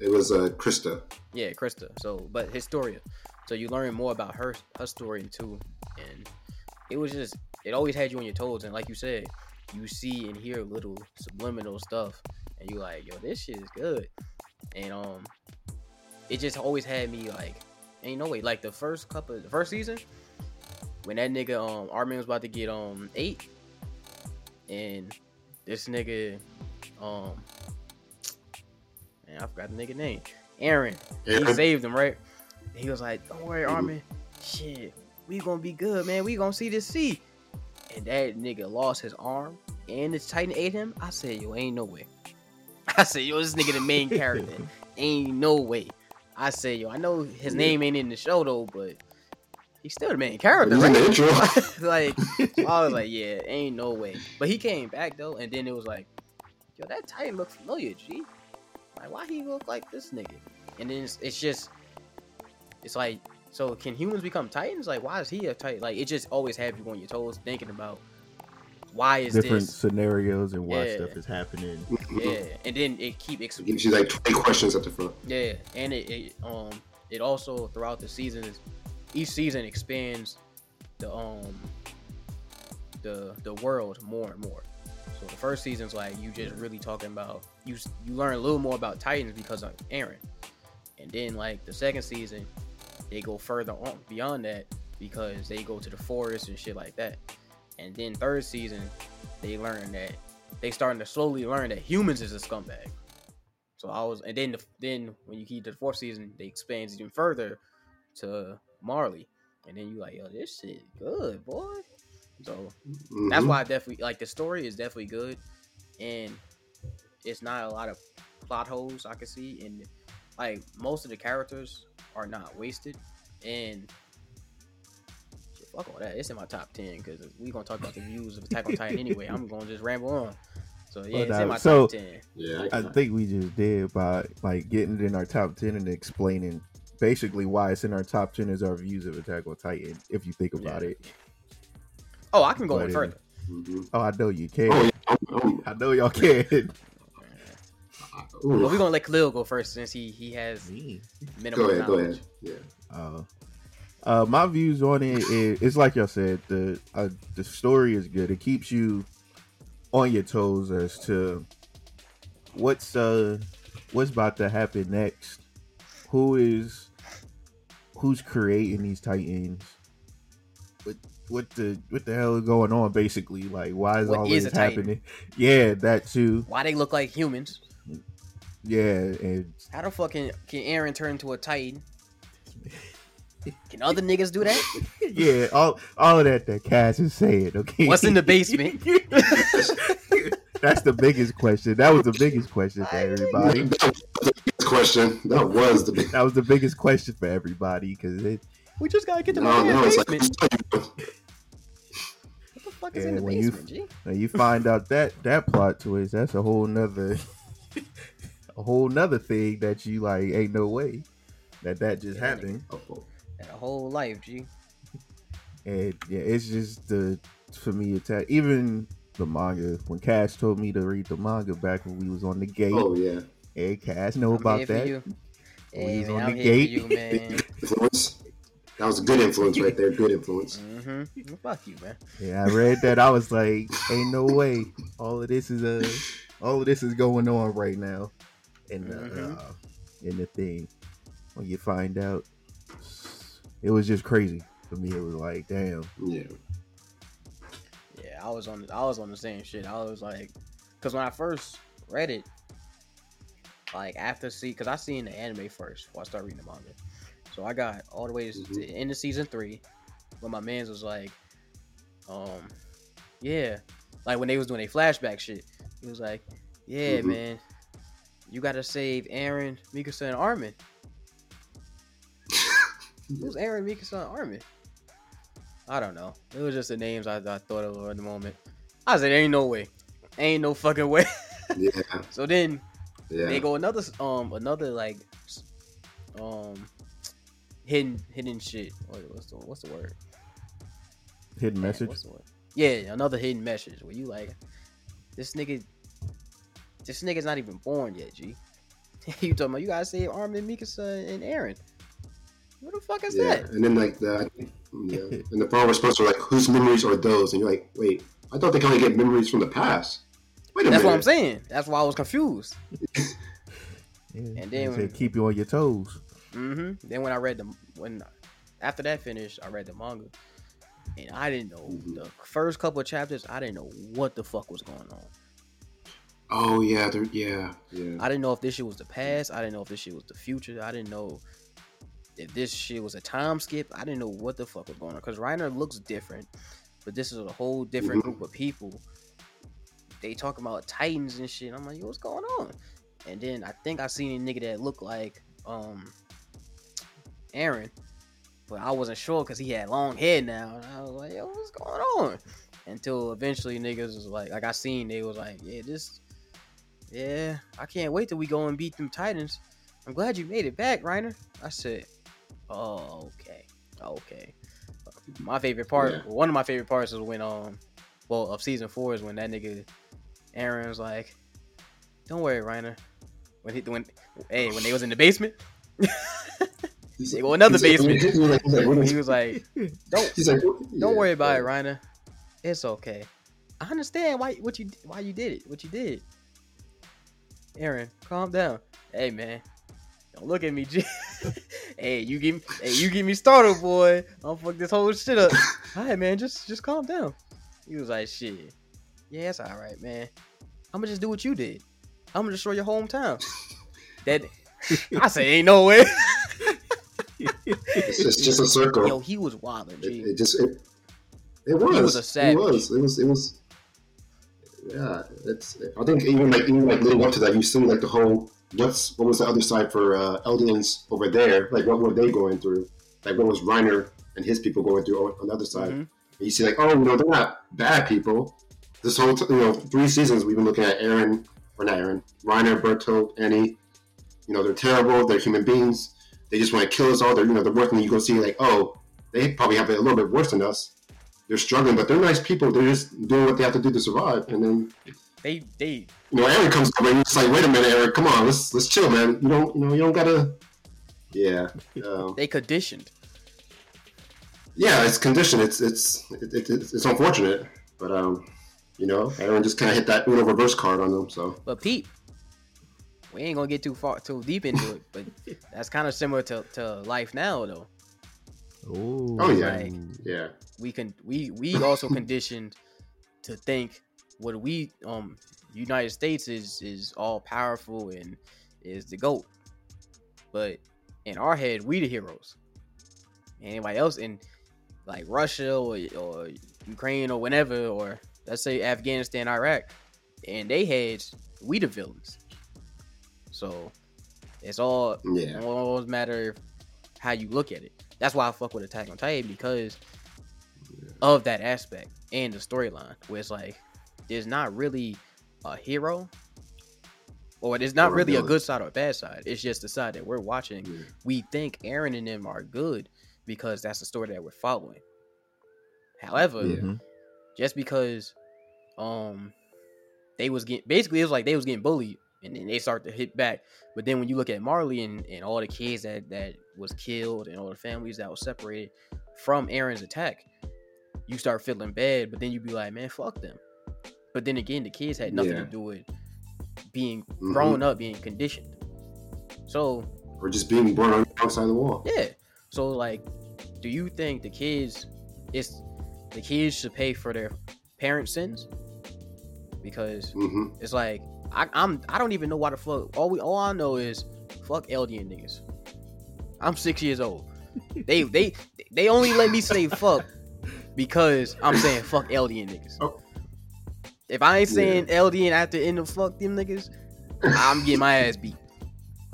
[SPEAKER 2] it was uh, Krista.
[SPEAKER 1] Yeah, Krista. So, but Historia. So you learn more about her her story too, and it was just it always had you on your toes. And like you said, you see and hear little subliminal stuff, and you like, yo, this shit is good. And um, it just always had me like, ain't no way. Like the first couple, the first season, when that nigga um Armin was about to get um eight, and this nigga um, man, I forgot the nigga name, Eren he saved him, right? He was like, "Don't worry, Armin. Shit, we gonna be good, man. We gonna see this sea." And that nigga lost his arm, and the Titan ate him. I said, "Yo, ain't no way." I said, "Yo, this nigga the main character. Ain't no way." I said, "Yo, I know his name ain't in the show though, but he's still the main character,
[SPEAKER 2] He's in the
[SPEAKER 1] right?"
[SPEAKER 2] intro.
[SPEAKER 1] like, I was like, "Yeah, ain't no way." But he came back though, and then it was like, "Yo, that Titan look familiar, G." Like, why he look like this nigga? And then it's, it's just, it's like, so can humans become titans? Like, why is he a titan? Like, it just always have you on your toes thinking about why is
[SPEAKER 3] Different
[SPEAKER 1] this?
[SPEAKER 3] scenarios and why
[SPEAKER 1] Yeah.
[SPEAKER 3] stuff is happening.
[SPEAKER 1] Yeah, and then it keep ex-
[SPEAKER 2] It gives you like 20 questions at the front.
[SPEAKER 1] yeah, and it, it um it also throughout the seasons, each season expands the um the the world more and more. So the first season's like you just really talking about you you learn a little more about Titans because of Eren, and then like the second season, they go further on beyond that because they go to the forest and shit like that. And then third season, they learn that they starting to slowly learn that humans is a scumbag. So I was, and then the, then when you keep to the fourth season, they expands even further to Marley, and then you like, yo, this shit good, boy. So that's
[SPEAKER 2] Mhm.
[SPEAKER 1] why I definitely like the story is definitely good, and it's not a lot of plot holes I can see, and like most of the characters are not wasted, and shit, fuck all that. It's in my top ten because we're gonna talk about the views of Attack on Titan anyway. I'm gonna just ramble on. So yeah,
[SPEAKER 3] Well,
[SPEAKER 1] it's in my
[SPEAKER 3] so-
[SPEAKER 1] top ten.
[SPEAKER 2] Yeah,
[SPEAKER 3] I think we just did by like getting it in our top ten and explaining basically why it's in our top ten is our views of Attack on Titan. If you think about
[SPEAKER 1] Yeah.
[SPEAKER 3] it.
[SPEAKER 1] Oh, I can go
[SPEAKER 3] But
[SPEAKER 1] in
[SPEAKER 3] it-
[SPEAKER 1] further.
[SPEAKER 2] Mhm.
[SPEAKER 3] Oh, I know you can.
[SPEAKER 2] Oh, yeah. I'm, I'm,
[SPEAKER 3] I know y'all can.
[SPEAKER 2] ooh.
[SPEAKER 1] But we're gonna let Khalil go first since he he has minimum
[SPEAKER 2] Go ahead, go ahead. Yeah.
[SPEAKER 3] Uh, uh, my views on it is it's like y'all said the uh, the story is good. It keeps you on your toes as to what's uh what's about to happen next. Who is who's creating these titans? What what the what the hell is going on? Basically, like why is
[SPEAKER 1] What
[SPEAKER 3] all
[SPEAKER 1] is
[SPEAKER 3] this happening? Yeah, that too.
[SPEAKER 1] Why they look like humans?
[SPEAKER 3] Yeah, and
[SPEAKER 1] How the fuck can, can Eren turn into a Titan? Can other niggas do that?
[SPEAKER 3] yeah, all all of that that Cass is saying. Okay,
[SPEAKER 1] What's in the basement?
[SPEAKER 3] That's the biggest question. That was the biggest question for everybody.
[SPEAKER 2] That was the biggest question. That was the big.
[SPEAKER 3] That was the biggest question for everybody because.
[SPEAKER 1] We just gotta get to
[SPEAKER 2] No, no, it's like,
[SPEAKER 1] basement. what the fuck is in the
[SPEAKER 3] when you-
[SPEAKER 1] basement, G?
[SPEAKER 3] When you find out that that plot twist, that's a whole nother, a whole nother thing that you like. Ain't no way that that just
[SPEAKER 1] Yeah,
[SPEAKER 3] happened.
[SPEAKER 1] That whole life, G.
[SPEAKER 3] And yeah, it's just the for me attack. Even the manga when Cash told me to read the manga back when we was on the gate.
[SPEAKER 2] oh yeah.
[SPEAKER 3] Hey, Cass know
[SPEAKER 1] I'm
[SPEAKER 3] about
[SPEAKER 1] here for
[SPEAKER 3] that.
[SPEAKER 1] you.
[SPEAKER 3] When
[SPEAKER 1] Hey,
[SPEAKER 3] he's
[SPEAKER 1] man,
[SPEAKER 3] on
[SPEAKER 1] I'm
[SPEAKER 3] the
[SPEAKER 1] here
[SPEAKER 3] gate.
[SPEAKER 1] for you, man.
[SPEAKER 2] Influence. That was a good influence right there. Good influence.
[SPEAKER 1] mm-hmm. Fuck you, man.
[SPEAKER 3] Yeah, I read that. I was like, ain't no way. All of this is uh all of this is going on right now. In the
[SPEAKER 1] Mhm.
[SPEAKER 3] uh, in the thing. When you find out it was just crazy. For me it was like, damn.
[SPEAKER 2] Yeah.
[SPEAKER 1] Yeah, I was on. I was on the same shit. I was like, because when I first read it, like after see, because I seen the anime first before I started reading the manga. So I got all the way to
[SPEAKER 2] Mhm.
[SPEAKER 1] the end of season three, when my man's was like, um, yeah, like when they was doing a flashback shit. He was like, yeah,
[SPEAKER 2] Mhm.
[SPEAKER 1] man, you gotta save Eren, Mikasa, and Armin. Who's Eren, Mikasa, and Armin? I don't know. It was just the names I, I thought of at the moment. I said, ain't no way, ain't no fucking way.
[SPEAKER 2] Yeah.
[SPEAKER 1] so then
[SPEAKER 2] Yeah.
[SPEAKER 1] they go another um another like um hidden hidden shit. What's the what's the word?
[SPEAKER 3] Hidden
[SPEAKER 1] Damn,
[SPEAKER 3] message.
[SPEAKER 1] what's the word? Yeah, another hidden message where you like this nigga. This nigga's not even born yet, G. you talking about you gotta save Armin, Mikasa, and Eren. What the fuck is
[SPEAKER 2] yeah.
[SPEAKER 1] that?
[SPEAKER 2] And then like the yeah. and the following response were like, whose memories are those? And you're like, wait, I thought they can only get memories from the past. Wait a
[SPEAKER 1] That's what. I'm saying. That's why I was confused.
[SPEAKER 3] Yeah.
[SPEAKER 1] And then
[SPEAKER 3] They
[SPEAKER 1] when-
[SPEAKER 3] said keep you on your toes.
[SPEAKER 1] hmm Then when I read the when after that finished, I read the manga, and I didn't know
[SPEAKER 2] Mhm.
[SPEAKER 1] the first couple of chapters. I didn't know what the fuck was going on.
[SPEAKER 2] Oh yeah, yeah, yeah.
[SPEAKER 1] I didn't know if this shit was the past. I didn't know if this shit was the future. I didn't know if this shit was a time skip. I didn't know what the fuck was going on because Reiner looks different, but this is a whole different
[SPEAKER 2] Mhm.
[SPEAKER 1] group of people. They talking about titans and shit. I'm like, yo, what's going on? And then I think I seen a nigga that looked like um Eren, but I wasn't sure because he had long hair now. And I was like, yo, what's going on? Until eventually niggas was like, like I seen they was like, yeah, this, yeah, I can't wait till we go and beat them Titans. I'm glad you made it back, Reiner. I said, oh, okay, okay. My favorite part,
[SPEAKER 2] Yeah.
[SPEAKER 1] one of my favorite parts is when um, well, of season four is when that nigga Eren was like, "Don't worry, Reiner." When he when hey when they was in the basement, they go another basement.
[SPEAKER 2] he's like- he's like, what is-
[SPEAKER 1] he was like, "Don't don't worry about it, Reiner. It's okay. I understand why what you why you did it. What you did. Eren, calm down. Hey man, Don't look at me, G. hey, you give me, hey, you get me started, boy. I'll fuck this whole shit up. All right, man, just just calm down. He was like, shit. Yeah, it's all right, man. I'm gonna just do what you did. I'm gonna destroy your hometown. that I say, ain't no way.
[SPEAKER 2] It's just, just a circle.
[SPEAKER 1] Yo, he was wilding, G.
[SPEAKER 2] It, it just it, it was.
[SPEAKER 1] He was a savage.
[SPEAKER 2] It was. It was. It was. Yeah, it's. I think even like even like leading up to that, you see like the whole what's what was the other side for uh, Eldians over there? Like what were they going through? Like what was Reiner and his people going through on the other side?
[SPEAKER 1] Mhm.
[SPEAKER 2] And you see like oh no, they're not bad people. This whole t- you know three seasons we've been looking at Eren or not Eren Reiner, Berto, Annie. You know they're terrible. They're human beings. They just want to kill us all. They're you know they're working. You go see like oh they probably have it a little bit worse than us. They're struggling, but they're nice people. They're just doing what they have to do to survive. And then
[SPEAKER 1] They they
[SPEAKER 2] you know, Eren comes over and it's like, wait a minute, Eren, come on, let's let's chill, man. You don't you know you don't gotta. Yeah, um,
[SPEAKER 1] they conditioned.
[SPEAKER 2] yeah, it's conditioned. It's it's it, it, it's, it's unfortunate, but um, you know, Eren just kind of hit that Uno reverse card on them. So
[SPEAKER 1] But Pete, we ain't gonna get too far too deep into it, but that's kind of similar to, to life now though.
[SPEAKER 3] Oh,
[SPEAKER 2] Oh, yeah.
[SPEAKER 1] Like,
[SPEAKER 2] yeah,
[SPEAKER 1] we can we we also conditioned to think what we um United States is is all powerful and is the goat. But in our head, we the heroes. Anybody else in like Russia or, or Ukraine or whatever, or let's say Afghanistan, Iraq, and they had we the villains. So it's all
[SPEAKER 2] yeah,
[SPEAKER 1] it always matter how you look at it. That's why I fuck with Attack on Titan because of that aspect and the storyline, where it's like there's not really a hero, or there's not
[SPEAKER 2] Or
[SPEAKER 1] really a
[SPEAKER 2] villain.
[SPEAKER 1] good side or a bad side. It's just the side that we're watching.
[SPEAKER 2] Yeah.
[SPEAKER 1] We think Eren and them are good because that's the story that we're following. However,
[SPEAKER 2] Yeah.
[SPEAKER 1] Just because um they was getting basically it was like they was getting bullied and then they start to hit back. But then when you look at Marley and, and all the kids that that was killed and all the families that was separated from Eren's attack, you start feeling bad, but then you'd be like, man, fuck them. But then again, the kids had nothing
[SPEAKER 2] Yeah.
[SPEAKER 1] to do with being
[SPEAKER 2] Mhm.
[SPEAKER 1] grown up, being conditioned. So
[SPEAKER 2] or just being born outside the of the wall.
[SPEAKER 1] yeah. So like, do you think the kids it's the kids should pay for their parents' sins? Because
[SPEAKER 2] hmm
[SPEAKER 1] it's like I, I'm I don't even know why the fuck all we all I know is fuck Eldian niggas. I'm six years old. They they they only let me say fuck because I'm saying fuck Eldian niggas.
[SPEAKER 2] Oh.
[SPEAKER 1] If I ain't saying Eldian after end of fuck them niggas, I'm getting my ass beat.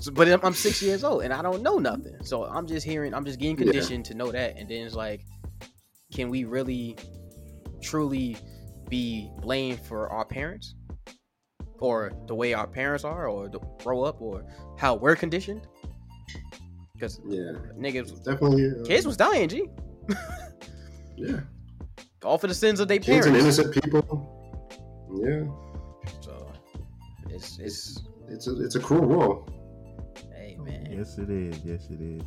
[SPEAKER 1] So, but I'm, I'm six years old and I don't know nothing. So I'm just hearing, I'm just getting
[SPEAKER 2] Yeah.
[SPEAKER 1] conditioned to know that. And then it's like, can we really, truly be blamed for our parents? Or the way our parents are, or the grow up, or how we're conditioned? Because
[SPEAKER 2] Yeah,
[SPEAKER 1] niggas,
[SPEAKER 2] definitely. Uh,
[SPEAKER 1] kids was dying, G.
[SPEAKER 2] yeah,
[SPEAKER 1] All for the sins of their
[SPEAKER 2] kids and innocent people. Yeah,
[SPEAKER 1] So it's it's
[SPEAKER 2] it's a it's a cruel world.
[SPEAKER 1] hey man.
[SPEAKER 3] Yes, it is. Yes, it is.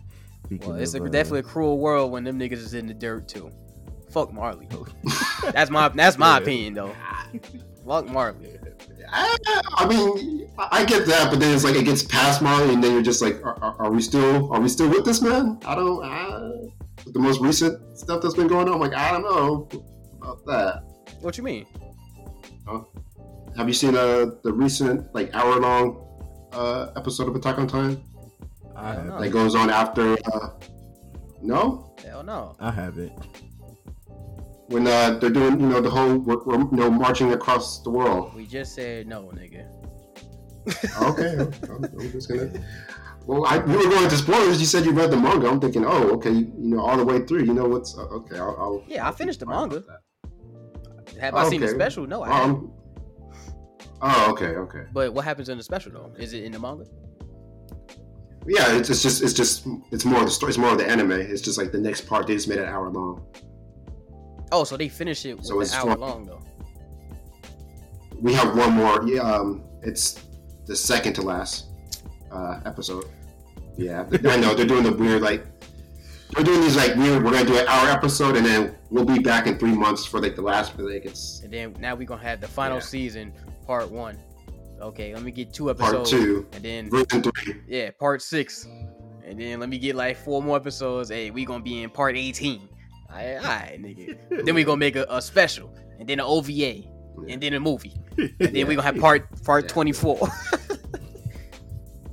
[SPEAKER 3] Speaking
[SPEAKER 1] Well, it's a,
[SPEAKER 3] of, uh,
[SPEAKER 1] definitely a cruel world when them niggas is in the dirt too. Fuck Marley. That's my that's my
[SPEAKER 3] Yeah.
[SPEAKER 1] opinion though. Fuck Marley.
[SPEAKER 2] I, I mean, I I get that, but then it's like it gets past Marley, and then you're just like, are, are, are we still are we still with this man? I don't. I, the most recent stuff that's been going on, I'm like, I don't know about that.
[SPEAKER 1] What you mean?
[SPEAKER 2] Have you seen uh, the recent like hour long uh, episode of Attack on Titan
[SPEAKER 3] I
[SPEAKER 1] don't know.
[SPEAKER 2] that goes on after? Uh, no,
[SPEAKER 1] Hell no.
[SPEAKER 3] I haven't.
[SPEAKER 2] When uh, they're doing you know the whole we're, we're you know marching across the world.
[SPEAKER 1] We just said no, nigga.
[SPEAKER 2] Okay, I'm, I'm just gonna. Well, I, you were going to spoilers. You said you read the manga. I'm thinking, oh, okay, you, know, all the way through. You know what's uh, okay? I'll, I'll
[SPEAKER 1] Yeah, I finished the manga. Have I seen the special? No, I haven't.
[SPEAKER 2] Um, oh, okay, okay.
[SPEAKER 1] But what happens in the special though? Is it in the manga?
[SPEAKER 2] Yeah, it's, it's just it's just it's more of the story. It's more of the anime. It's just like the next part. They just made it an hour long.
[SPEAKER 1] Oh, so they finish it with
[SPEAKER 2] So
[SPEAKER 1] an hour
[SPEAKER 2] twen-
[SPEAKER 1] long though.
[SPEAKER 2] We have one more. Yeah, um, it's the second to last uh, episode. Yeah, I know they're doing the weird like they're doing these like weird. We're gonna do an hour episode, and then we'll be back in three months for like the last. Like it's
[SPEAKER 1] And then now we're gonna have the final
[SPEAKER 2] Yeah.
[SPEAKER 1] season, part one. Okay, let me get two episodes.
[SPEAKER 2] Part two,
[SPEAKER 1] And then
[SPEAKER 2] version three.
[SPEAKER 1] yeah, part six. And then let me get like four more episodes. Hey, we gonna be in part 18. Alright, alright, nigga. then we gonna make a, a special. And then an OVA. And then a movie. And then we gonna have part part
[SPEAKER 2] Yeah.
[SPEAKER 1] 24.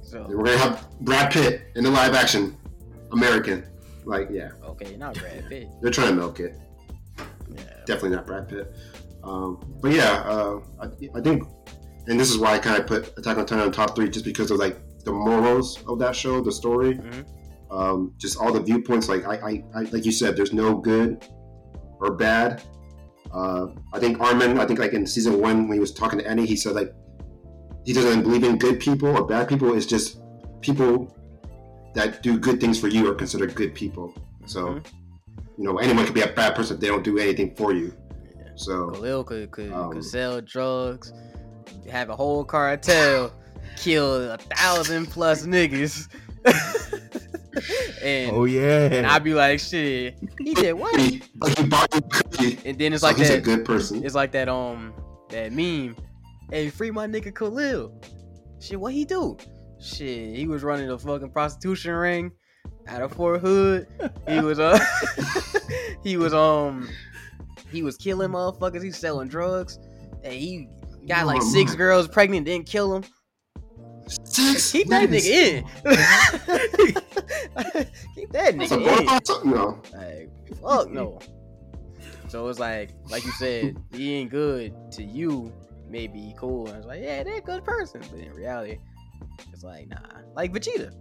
[SPEAKER 1] so
[SPEAKER 2] We're gonna have Brad Pitt in the live action American. Like, yeah,
[SPEAKER 1] okay, not Brad Pitt.
[SPEAKER 2] they're trying to milk it.
[SPEAKER 1] Yeah.
[SPEAKER 2] Definitely not Brad Pitt. Um, but yeah, uh, I, I think, and this is why I kind of put Attack on Titan on top three, just because of like the morals of that show, the story,
[SPEAKER 1] Mhm.
[SPEAKER 2] Um, just all the viewpoints. Like I, I, I, like you said, there's no good or bad. Uh, I think Armin, I think like in season one when he was talking to Annie, he said like he doesn't believe in good people or bad people. It's just people that do good things for you are considered good people. So
[SPEAKER 1] Mhm.
[SPEAKER 2] you know anyone could be a bad person if they don't do anything for you. So
[SPEAKER 1] Khalil could could,
[SPEAKER 2] Um,
[SPEAKER 1] could sell drugs, have a whole cartel, kill a thousand plus niggas. and
[SPEAKER 3] oh yeah.
[SPEAKER 1] and I'd be like, shit, he did what?
[SPEAKER 2] like he bought cookie.
[SPEAKER 1] And then it's
[SPEAKER 2] So
[SPEAKER 1] like
[SPEAKER 2] he's a
[SPEAKER 1] that.
[SPEAKER 2] good person.
[SPEAKER 1] It's like that um that meme. Hey, free my nigga Khalil. Shit, what he do? Shit, he was running a fucking prostitution ring out of Fort Hood. He was uh he was um he was killing motherfuckers. He's selling drugs. And he got like six girls pregnant, didn't kill them.
[SPEAKER 2] Six.
[SPEAKER 1] Keep that nigga in. Keep that
[SPEAKER 2] That's a
[SPEAKER 1] nigga in.
[SPEAKER 2] bonafide son? No.
[SPEAKER 1] Like, fuck no. So it's like, like you said, he ain't good to you. Maybe he cool. And it's like, yeah, they're a good person. But in reality, it's like, nah. Like Vegeta.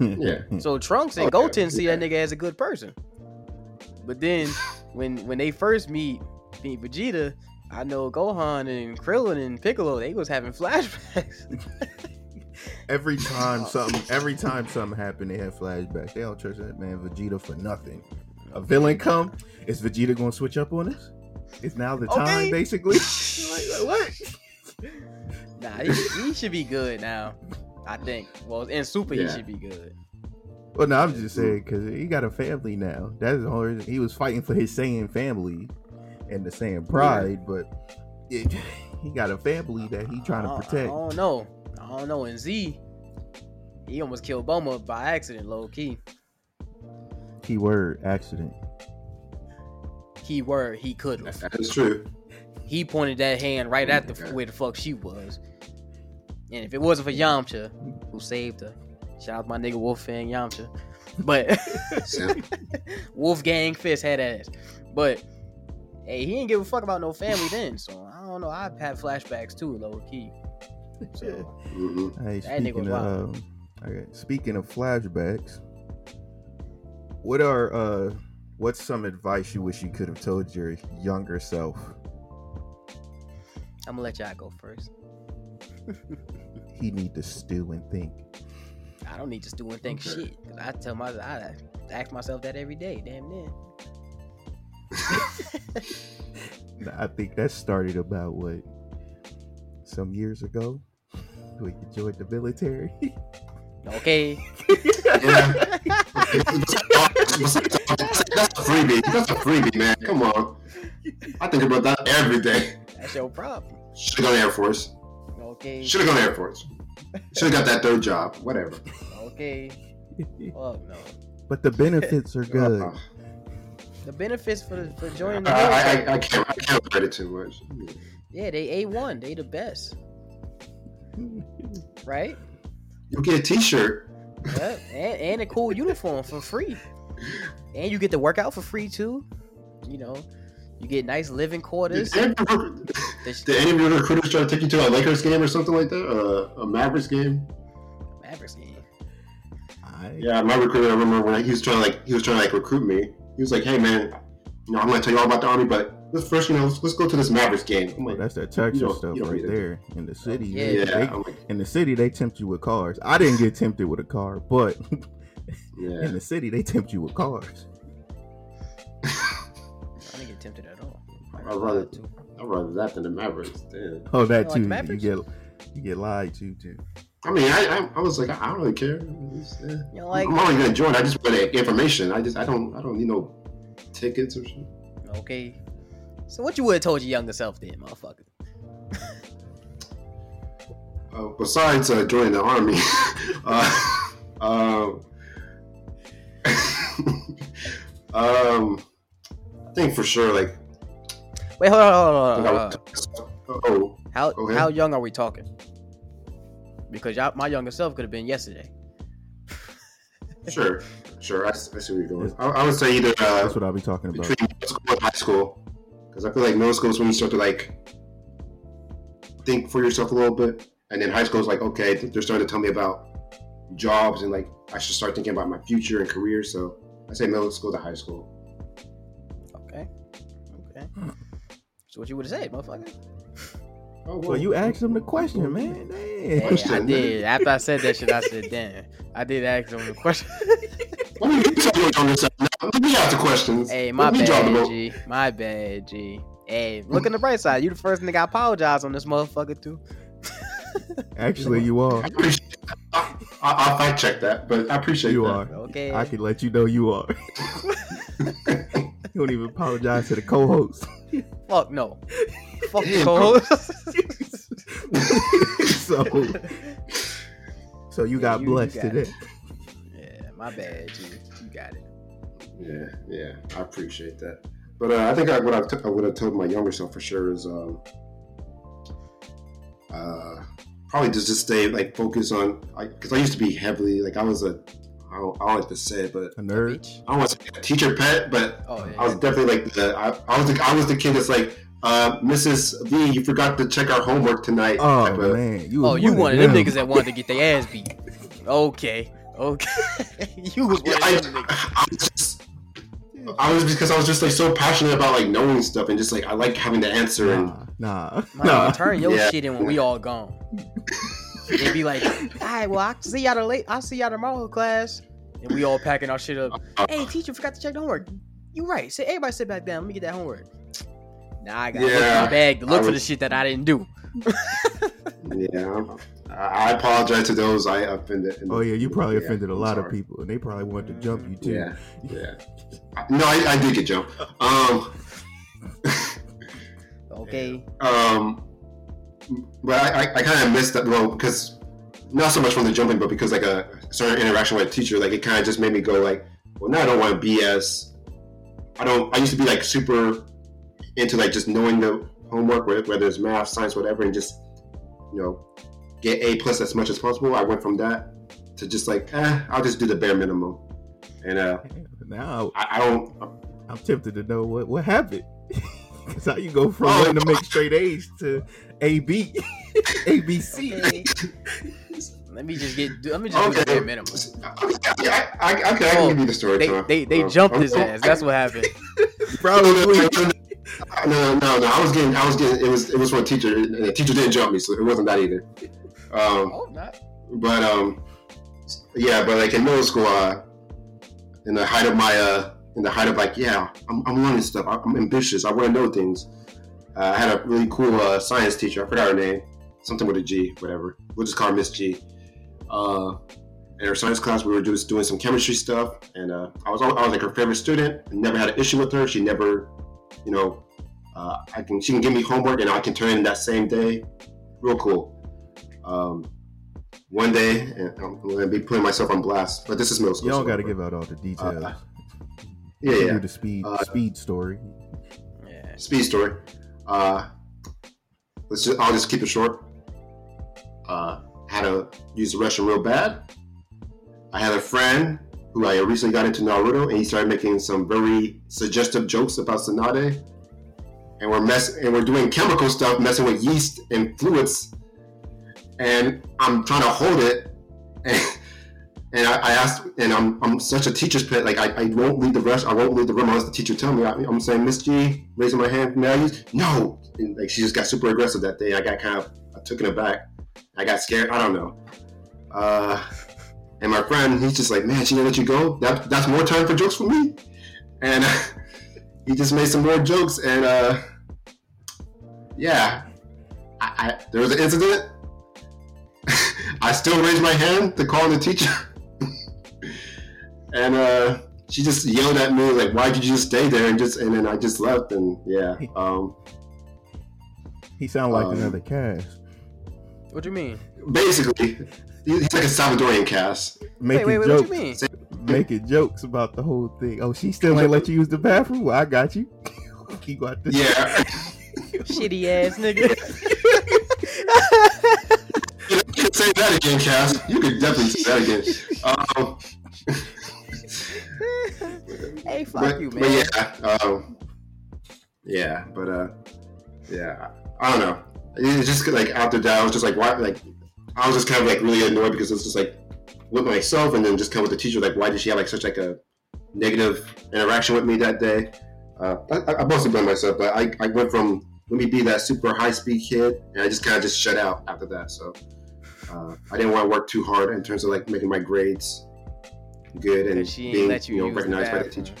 [SPEAKER 2] Yeah.
[SPEAKER 1] So Trunks and oh,
[SPEAKER 2] Okay,
[SPEAKER 1] Goten see that nigga as a good person. But then when when they first meet, meet Vegeta, I know Gohan and Krillin and Piccolo, they was having flashbacks.
[SPEAKER 3] every time oh. something, every time something happened, they had flashbacks. They don't trust that man Vegeta for nothing. A villain come, is Vegeta gonna switch up on us? It's now the time,
[SPEAKER 1] Okay.
[SPEAKER 3] basically. like, what?
[SPEAKER 1] Nah, he, he should be good now. I think. Well, in Super, he should be good.
[SPEAKER 3] Well, no, I'm just saying because he got a family now. That's the whole reason. He was fighting for his Saiyan family and the same pride, but it, he got a family that he trying to
[SPEAKER 1] uh,
[SPEAKER 3] protect.
[SPEAKER 1] I don't know. I don't know. In Z, he almost killed Bulma by accident, low key.
[SPEAKER 3] Keyword accident.
[SPEAKER 1] Key word, he could have.
[SPEAKER 2] That is true.
[SPEAKER 1] He pointed that hand right at the
[SPEAKER 2] Okay.
[SPEAKER 1] where the fuck she was. And if it wasn't for Yamcha, who saved her, shout out my nigga Wolfgang Yamcha. But
[SPEAKER 2] Sam.
[SPEAKER 1] Wolf Fang Fist had ass. But hey, he didn't give a fuck about no family then. So I don't know. I've had flashbacks too, low key. So
[SPEAKER 2] hmm
[SPEAKER 3] Hey,
[SPEAKER 1] That nigga
[SPEAKER 3] speaking
[SPEAKER 1] was
[SPEAKER 3] of um, okay, speaking of flashbacks, what are uh, what's some advice you wish you could have told your younger self?
[SPEAKER 1] I'm gonna let y'all go first.
[SPEAKER 3] He need to stew and think.
[SPEAKER 1] I don't need to stew and think
[SPEAKER 2] Okay.
[SPEAKER 1] shit. Cause I tell my I ask myself that every day. Damn near.
[SPEAKER 3] Nah, I think that started about what some years ago when you joined the military.
[SPEAKER 1] Okay.
[SPEAKER 2] Yeah. That's a freebie. That's a freebie, man. Come on. I think about that every day.
[SPEAKER 1] That's your problem.
[SPEAKER 2] Should have gone to Air Force.
[SPEAKER 1] Okay.
[SPEAKER 2] Should have gone Air Force. Should have got that third job. Whatever.
[SPEAKER 1] Okay. Fuck no.
[SPEAKER 3] but the benefits are uh-huh. good.
[SPEAKER 2] Uh,
[SPEAKER 1] The benefits for for joining the military.
[SPEAKER 2] I, I, I can't. I can't credit too much.
[SPEAKER 1] Yeah, they A one. They the best. Right?
[SPEAKER 2] You'll get a T-shirt.
[SPEAKER 1] Yep. And, and a cool uniform for free. And you get to work out for free too. You know, you get nice living quarters.
[SPEAKER 2] Did any, of the- did any of your recruiters try to take you to a Lakers game or something like that? Uh, a Mavericks game?
[SPEAKER 1] Mavericks game.
[SPEAKER 3] I,
[SPEAKER 2] Yeah, my recruiter. I remember when he was trying to like he was trying to like recruit me. He was like, "Hey man, you know I'm gonna tell you all about the army, but let's first, you know, let's, let's go to this Mavericks game." I'm like,
[SPEAKER 3] that's that Texas
[SPEAKER 2] don't-
[SPEAKER 3] stuff
[SPEAKER 2] you don't
[SPEAKER 3] right
[SPEAKER 2] need it.
[SPEAKER 3] there in the city.
[SPEAKER 1] Yeah.
[SPEAKER 2] "Yeah."
[SPEAKER 3] they-
[SPEAKER 2] like,
[SPEAKER 3] in the city, they tempt you with cars. I didn't get tempted with a car, but
[SPEAKER 2] "Yeah."
[SPEAKER 3] in the city, they tempt you with cars.
[SPEAKER 1] I didn't get tempted at all.
[SPEAKER 2] I'd rather- I'd rather that than the Mavericks. Damn.
[SPEAKER 3] Oh, that
[SPEAKER 1] You like
[SPEAKER 3] too. you get you get lied to too.
[SPEAKER 2] I mean, I, I, I was like, I don't really care. It's.
[SPEAKER 1] You know, like
[SPEAKER 2] I'm already gonna join. I just want the information. I just, I don't, I don't need no tickets or shit.
[SPEAKER 1] okay. So what you would have told your younger self then, motherfucker?
[SPEAKER 2] uh, besides uh, joining the army, uh, um, um, I think for sure, like,
[SPEAKER 1] Wait, hold on, hold
[SPEAKER 2] I
[SPEAKER 1] on, hold on.
[SPEAKER 2] would- oh,
[SPEAKER 1] How how young are we talking? Because y'all, my younger self could have been yesterday.
[SPEAKER 2] sure, sure. I see where you're going. I, I would say either uh,
[SPEAKER 3] That's what I'll be talking about.
[SPEAKER 2] between middle school and high school, because I feel like middle school is when you start to like think for yourself a little bit, and then high school is like, okay, they're starting to tell me about jobs and like I should start thinking about my future and career. So I say middle school to high school.
[SPEAKER 1] Okay. Okay. So what you would have said, motherfucker?
[SPEAKER 2] Oh,
[SPEAKER 3] Well, you asked him the question, man.
[SPEAKER 1] Yeah,
[SPEAKER 2] Question,
[SPEAKER 1] I did. After I said that shit, I said, "Damn." I did ask him the question.
[SPEAKER 2] What are you talking on yourself now? Let me ask the questions.
[SPEAKER 1] hey, my
[SPEAKER 2] Let me drop the
[SPEAKER 1] bad. G. My bad, G. Hey, look on the bright side. You the first nigga I apologize on this motherfucker too.
[SPEAKER 3] Actually, you are.
[SPEAKER 2] I appreciate that. I, I, I'll fact check that, but I appreciate
[SPEAKER 3] You
[SPEAKER 2] that.
[SPEAKER 3] are.
[SPEAKER 1] Okay.
[SPEAKER 3] I can let you know you are. you don't even apologize to the co-host.
[SPEAKER 1] Fuck no. Fuck the co-host.
[SPEAKER 3] So, so you got
[SPEAKER 1] you- you
[SPEAKER 3] blessed
[SPEAKER 1] got it.
[SPEAKER 3] today.
[SPEAKER 1] yeah, my bad, G. You got it.
[SPEAKER 2] Yeah, yeah, I appreciate that. But uh, I think I, what I, t- I would have told my younger self for sure is um, uh, probably just just stay like focus on because I, used to be heavily like I was a I don't, I don't like to say it, but
[SPEAKER 3] A nerd.
[SPEAKER 2] I don't want to say a teacher pet, but
[SPEAKER 1] Oh yeah.
[SPEAKER 2] I was definitely like the I, I was the I was the kid that's like uh, Mrs. V, you forgot to check our homework tonight.
[SPEAKER 3] Oh
[SPEAKER 2] of-
[SPEAKER 3] man, you.
[SPEAKER 1] Oh, you
[SPEAKER 3] one
[SPEAKER 1] one of them
[SPEAKER 3] them.
[SPEAKER 1] niggas that wanted to get their ass beat. Okay. Okay. you was one
[SPEAKER 2] I,
[SPEAKER 1] of them niggas.
[SPEAKER 2] I was just, I was because I was just like so passionate about like knowing stuff and just like I like having the answer and
[SPEAKER 3] Nah, nah,
[SPEAKER 1] Man,
[SPEAKER 3] nah.
[SPEAKER 1] turn your
[SPEAKER 2] Yeah.
[SPEAKER 1] shit in when we all gone. It'd be like, all right, well, I'll see y'all late. I'll see y'all tomorrow, class. And we all packing our shit up. Hey, teacher, forgot to check the homework. You right. Say everybody sit back down. Let me get that homework. Nah, I got to look in
[SPEAKER 2] Yeah,
[SPEAKER 1] my bag to look
[SPEAKER 2] I
[SPEAKER 1] for the shit that I didn't do.
[SPEAKER 2] Yeah, I I apologize to those I offended.
[SPEAKER 3] Oh yeah, you probably
[SPEAKER 2] Yeah,
[SPEAKER 3] offended a
[SPEAKER 2] I'm
[SPEAKER 3] lot of people, and they probably wanted to jump you too.
[SPEAKER 2] Yeah, yeah. No, I, I did get jumped. Um,
[SPEAKER 1] Okay.
[SPEAKER 2] um, but I, I, I kind of missed that. Well, because not so much from the jumping, but because like a certain interaction with a teacher, like it kind of just made me go like, well, now I don't want to be as. I don't. I used to be like super into like just knowing the homework, whether whether it's math, science, whatever, and just you know get A plus as much as possible. I went from that to just like, eh, I'll just do the bare minimum, and uh,
[SPEAKER 3] Now
[SPEAKER 2] I, I don't.
[SPEAKER 3] I'm tempted to know what what happened. Cause how you go from
[SPEAKER 2] Oh.
[SPEAKER 3] wanting to make straight A's to A B, A B C.
[SPEAKER 1] Okay. Let me just get. Let me just do the bare minimum.
[SPEAKER 2] Okay, I, I, I, okay, I can
[SPEAKER 1] Oh,
[SPEAKER 2] give you the story.
[SPEAKER 1] They they they
[SPEAKER 2] Um,
[SPEAKER 1] jumped
[SPEAKER 2] I'm-
[SPEAKER 1] his ass. That's what happened.
[SPEAKER 3] Probably.
[SPEAKER 2] No, no, no. I was getting, I was getting. It was, it was from a teacher. and The teacher didn't jump me, so it wasn't that either. Um,
[SPEAKER 1] Oh, not.
[SPEAKER 2] but um, yeah, but like in middle school, uh, in the height of my, uh, in the height of like, yeah, I'm, I'm learning stuff. I'm ambitious. I want to know things. Uh, I had a really cool uh, science teacher. I forgot her name. Something with a G, whatever. We'll just call her Miss G. Uh, in her science class, we were just doing some chemistry stuff, and uh, I was I was like her favorite student. I never had an issue with her. She never, you know, uh, I can she can give me homework and I can turn in that same day. Real cool. Um, one day, and I'm gonna be putting myself on blast, but this is middle school.
[SPEAKER 3] You don't got to give out all the details.
[SPEAKER 2] Uh, Yeah, yeah.
[SPEAKER 3] Do the speed
[SPEAKER 2] Uh,
[SPEAKER 3] speed story.
[SPEAKER 1] Yeah.
[SPEAKER 2] Speed story. Uh, let's just I'll just keep it short. Uh, had to use the restroom real bad. I had a friend who I recently got into Naruto, and he started making some very suggestive jokes about Tsunade. And we're mess and we're doing chemical stuff, messing with yeast and fluids. And I'm trying to hold it, and, and I, I asked, and I'm, I'm such a teacher's pet. Like I, I won't leave the rest. I won't leave the room unless the teacher tell me. I, I'm saying, Miss G, raising my hand. May I use? No. And like she just got super aggressive that day. I got kind of, I took it aback. I got scared. I don't know. Uh, and my friend, he's just like, man, she didn't let you go. That that's more time for jokes for me. And he just made some more jokes. And uh, yeah, I, I, there was an incident. I still raised my hand to call the teacher. and uh, she just yelled at me like, "Why did you just stay there?" And just and then I just left. And yeah, um,
[SPEAKER 3] He sounded like
[SPEAKER 2] um,
[SPEAKER 3] another cast.
[SPEAKER 1] What do you mean?
[SPEAKER 2] basically, he's like a Salvadorian cast.
[SPEAKER 1] Wait,
[SPEAKER 3] Making
[SPEAKER 1] wait, wait.
[SPEAKER 3] jokes,
[SPEAKER 1] What you mean?
[SPEAKER 3] Making jokes about the whole thing. Oh, she still ain't let you use the bathroom. Well, I got you. you got this.
[SPEAKER 2] Yeah.
[SPEAKER 1] Shitty ass nigga.
[SPEAKER 2] you can say that again, Cass. You could definitely say that again. Um,
[SPEAKER 1] hey, fuck
[SPEAKER 2] but,
[SPEAKER 1] you,
[SPEAKER 2] but yeah, um, yeah, but uh, yeah, I don't know. It's just like after that, I was just like, why? Like, I was just kind of like really annoyed because it's just like with myself, and then just come with the teacher, like, why did she have like such like a negative interaction with me that day? Uh, I, I mostly blame myself, but I, I went from let me be that super high speed kid, and I just kind of just shut out after that. So uh, I didn't want to work too hard in terms of like making my grades good and
[SPEAKER 1] she
[SPEAKER 2] being
[SPEAKER 1] let you,
[SPEAKER 2] you know recognized by the teacher.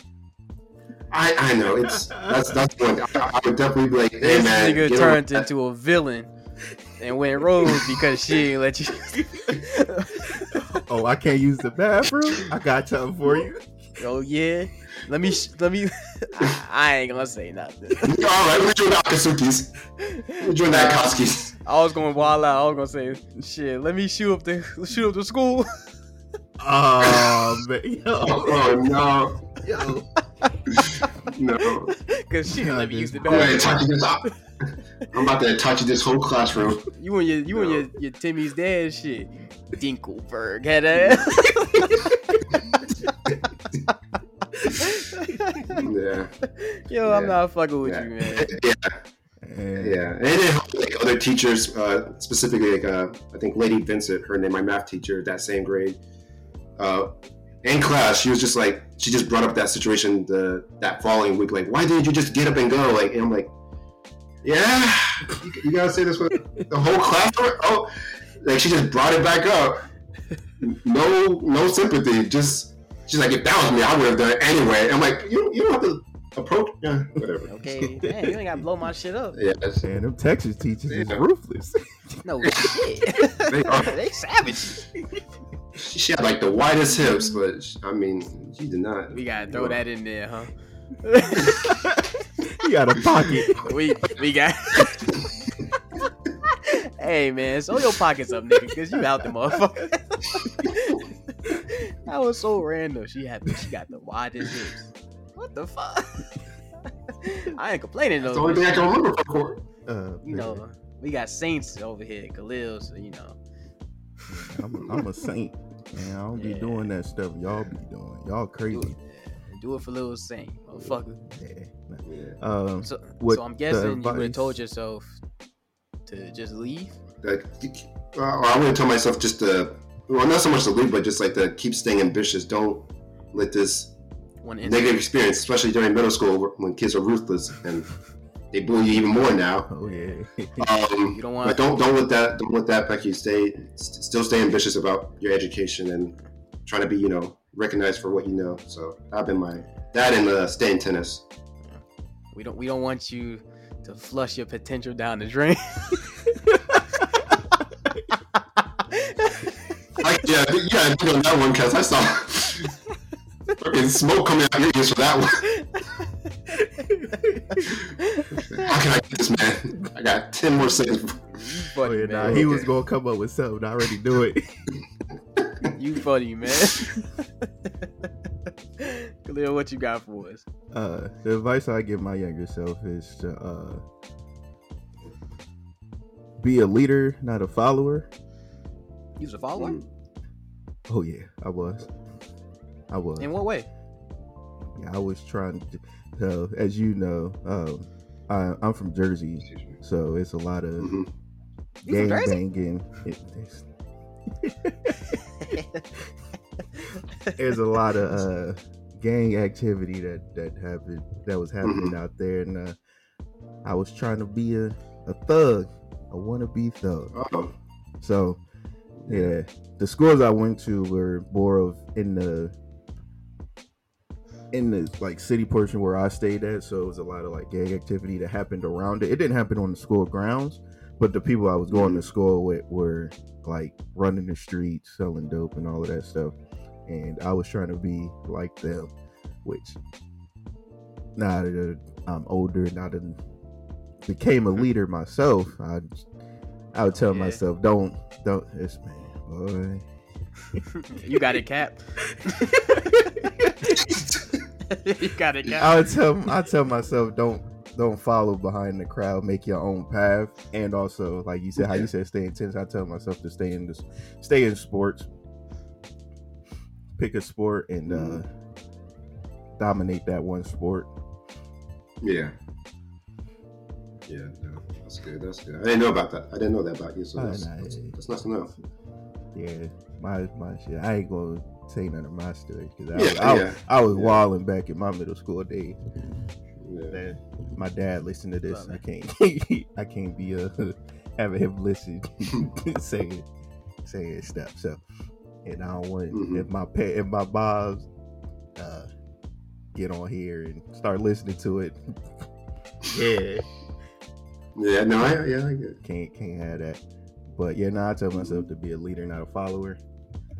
[SPEAKER 2] I, I know it's that's that's one. I, I would definitely be like, hey
[SPEAKER 1] This
[SPEAKER 2] man,
[SPEAKER 1] nigga turned into a villain and went rogue because she ain't let you.
[SPEAKER 3] Oh, I can't use the bathroom. I got something for you.
[SPEAKER 1] oh yeah, let me sh- let me. I, I ain't gonna say nothing.
[SPEAKER 2] All right, let me join the Akatsuki's. Let me join the Akatsuki's.
[SPEAKER 1] I was going wild out. I was gonna say shit. Let me shoot up the shoot up the school.
[SPEAKER 3] Oh man, yo,
[SPEAKER 2] Oh no,
[SPEAKER 3] yo.
[SPEAKER 2] no!
[SPEAKER 1] Cause she didn't let me use the
[SPEAKER 2] I'm gonna
[SPEAKER 1] bathroom.
[SPEAKER 2] Touch this up. I'm about to touch this whole classroom.
[SPEAKER 1] You and your you and your, your Timmy's dad shit. Dinkleberg had that.
[SPEAKER 2] Yeah,
[SPEAKER 1] Yo, I'm not fucking with
[SPEAKER 2] Yeah.
[SPEAKER 1] you, man.
[SPEAKER 2] yeah,
[SPEAKER 3] And
[SPEAKER 2] yeah. And then like other teachers, uh, specifically like uh, I think Lady Vincent, her name, my math teacher, that same grade. Uh, in class, she was just like she just brought up that situation the that following week. Like, why didn't you just get up and go? Like, and I'm like, yeah, you, you gotta say this with the whole class. Oh, like she just brought it back up. No, no sympathy. Just she's like, if that was me, I would have done it anyway. I'm like, you, you don't have to approach. Yeah, whatever.
[SPEAKER 1] Okay, man, you ain't gotta blow my shit up.
[SPEAKER 2] Yeah, that's,
[SPEAKER 3] Man, them Texas teachers is ruthless.
[SPEAKER 1] No shit.
[SPEAKER 2] They are.
[SPEAKER 1] they savage.
[SPEAKER 2] she, she had like the widest hips, but she, I mean, she did not.
[SPEAKER 1] We gotta throw that in there, huh?
[SPEAKER 3] you got a pocket.
[SPEAKER 1] we we got. hey man, sew your pockets up, nigga, cause you out the motherfucker. that was so random. She had she got the widest hips. What the fuck? I ain't complaining
[SPEAKER 2] That's the
[SPEAKER 1] though.
[SPEAKER 2] only thing I can remember from court.
[SPEAKER 3] Uh,
[SPEAKER 1] You know, we got saints over here, Khalil, so you know.
[SPEAKER 3] I'm a, I'm a saint. Man, I don't be doing that stuff y'all be doing. Y'all
[SPEAKER 1] Do
[SPEAKER 3] crazy.
[SPEAKER 1] it, do it for little saint, motherfucker.
[SPEAKER 3] Yeah.
[SPEAKER 2] Yeah.
[SPEAKER 3] Um,
[SPEAKER 1] So, so I'm guessing you would have told yourself to just leave.
[SPEAKER 2] Like, uh, I would tell myself just to, well, not so much to leave, but just like to keep staying ambitious. Don't let this
[SPEAKER 1] One
[SPEAKER 2] negative experience, especially during middle school when kids are ruthless and they bully you even more now.
[SPEAKER 3] oh yeah.
[SPEAKER 2] Um,
[SPEAKER 1] You don't want-
[SPEAKER 2] but don't don't let that don't let that affect you. Stay st- still stay ambitious about your education and trying to be you know recognized for what you know. So I've been my that and uh, stay in tennis.
[SPEAKER 1] We don't we don't want you to flush your potential down the drain.
[SPEAKER 2] I, yeah, yeah, I did on that one because I saw fucking smoke coming out of your ears for that one. How can I get this man? I got ten more seconds. before-
[SPEAKER 1] you
[SPEAKER 3] Oh, yeah, nah,
[SPEAKER 1] man.
[SPEAKER 3] he was gonna come up with something. I already knew it.
[SPEAKER 1] You funny, man. Khalil, what you got for us?
[SPEAKER 3] Uh, the advice I give my younger self is to uh, be a leader, not a follower.
[SPEAKER 1] You was a follower?
[SPEAKER 3] Oh yeah, I was. I was.
[SPEAKER 1] In what way?
[SPEAKER 3] Yeah, I was trying to. So, as you know, um, I, I'm from Jersey, so it's a lot of.
[SPEAKER 1] You
[SPEAKER 3] gang banging. It, it's, there's a lot of uh, gang activity that that happened that was happening
[SPEAKER 2] Mm-hmm.
[SPEAKER 3] out there, and uh, I was trying to be a, a thug, a wannabe thug.
[SPEAKER 2] Oh,
[SPEAKER 3] So, yeah, the schools I went to were more of in the in the like city portion where I stayed at. So it was a lot of like gang activity that happened around it. It didn't happen on the school grounds, but the people I was going to school with were like running the streets, selling dope, and all of that stuff. And I was trying to be like them, which now that uh, I'm older, now that I became a mm-hmm. leader myself, I I would tell
[SPEAKER 1] Yeah.
[SPEAKER 3] myself, don't, don't, this man, boy.
[SPEAKER 1] you got it, Cap. you got it, Cap.
[SPEAKER 3] I would tell, I tell myself, don't, don't follow behind the crowd. Make your own path, and also, like you said, how you said, stay intense. I tell myself to stay in this, stay in sports. Pick a sport and uh dominate that one sport.
[SPEAKER 2] Yeah. Yeah, no, that's good. That's good. I didn't know about that. I didn't know that about you, so
[SPEAKER 3] Oh,
[SPEAKER 2] that's,
[SPEAKER 3] nah,
[SPEAKER 2] that's, that's nice to know.
[SPEAKER 3] Yeah, my my shit. I ain't gonna say none of my stories because I,
[SPEAKER 2] Yeah,
[SPEAKER 3] I,
[SPEAKER 2] yeah.
[SPEAKER 3] I was
[SPEAKER 2] Yeah.
[SPEAKER 3] wilding back in my middle school days.
[SPEAKER 2] Yeah.
[SPEAKER 3] My dad listened to this. I can't. I can't be uh, having him listen saying saying stuff. So, and I don't want
[SPEAKER 2] Mhm.
[SPEAKER 3] if my pet if my bobs uh, get on here and start listening to it. yeah,
[SPEAKER 2] Yeah, no, I, yeah, I get
[SPEAKER 3] can't can't have that. But yeah, now I tell myself to be a leader, not a follower,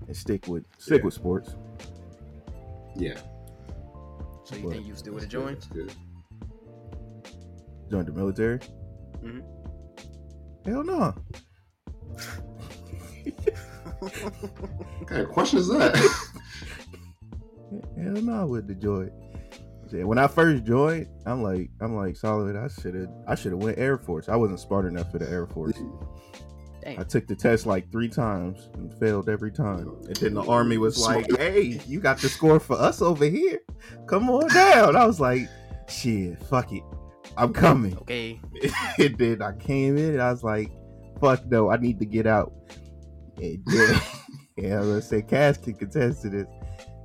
[SPEAKER 3] and stick with stick
[SPEAKER 2] Yeah.
[SPEAKER 3] with sports.
[SPEAKER 2] Yeah.
[SPEAKER 1] So you
[SPEAKER 3] But-
[SPEAKER 1] think you still would have
[SPEAKER 2] That's good,
[SPEAKER 1] joined?
[SPEAKER 3] Join the military.
[SPEAKER 1] Mhm.
[SPEAKER 3] Hell no.
[SPEAKER 2] What kind of question is that?
[SPEAKER 3] Hell no, with the joy. Yeah, When I first joined, I'm like, I'm like, solid. I should have, I should have went Air Force. I wasn't smart enough for the Air Force.
[SPEAKER 1] Damn.
[SPEAKER 3] I took the test like three times and failed every time. And then the army was like, "Hey, you got the score for us over here. Come on down." I was like, "Shit, fuck it, I'm coming."
[SPEAKER 1] Okay.
[SPEAKER 3] and then I came in and I was like, "Fuck no, I need to get out." And yeah, yeah, let's say Cass can contest to this.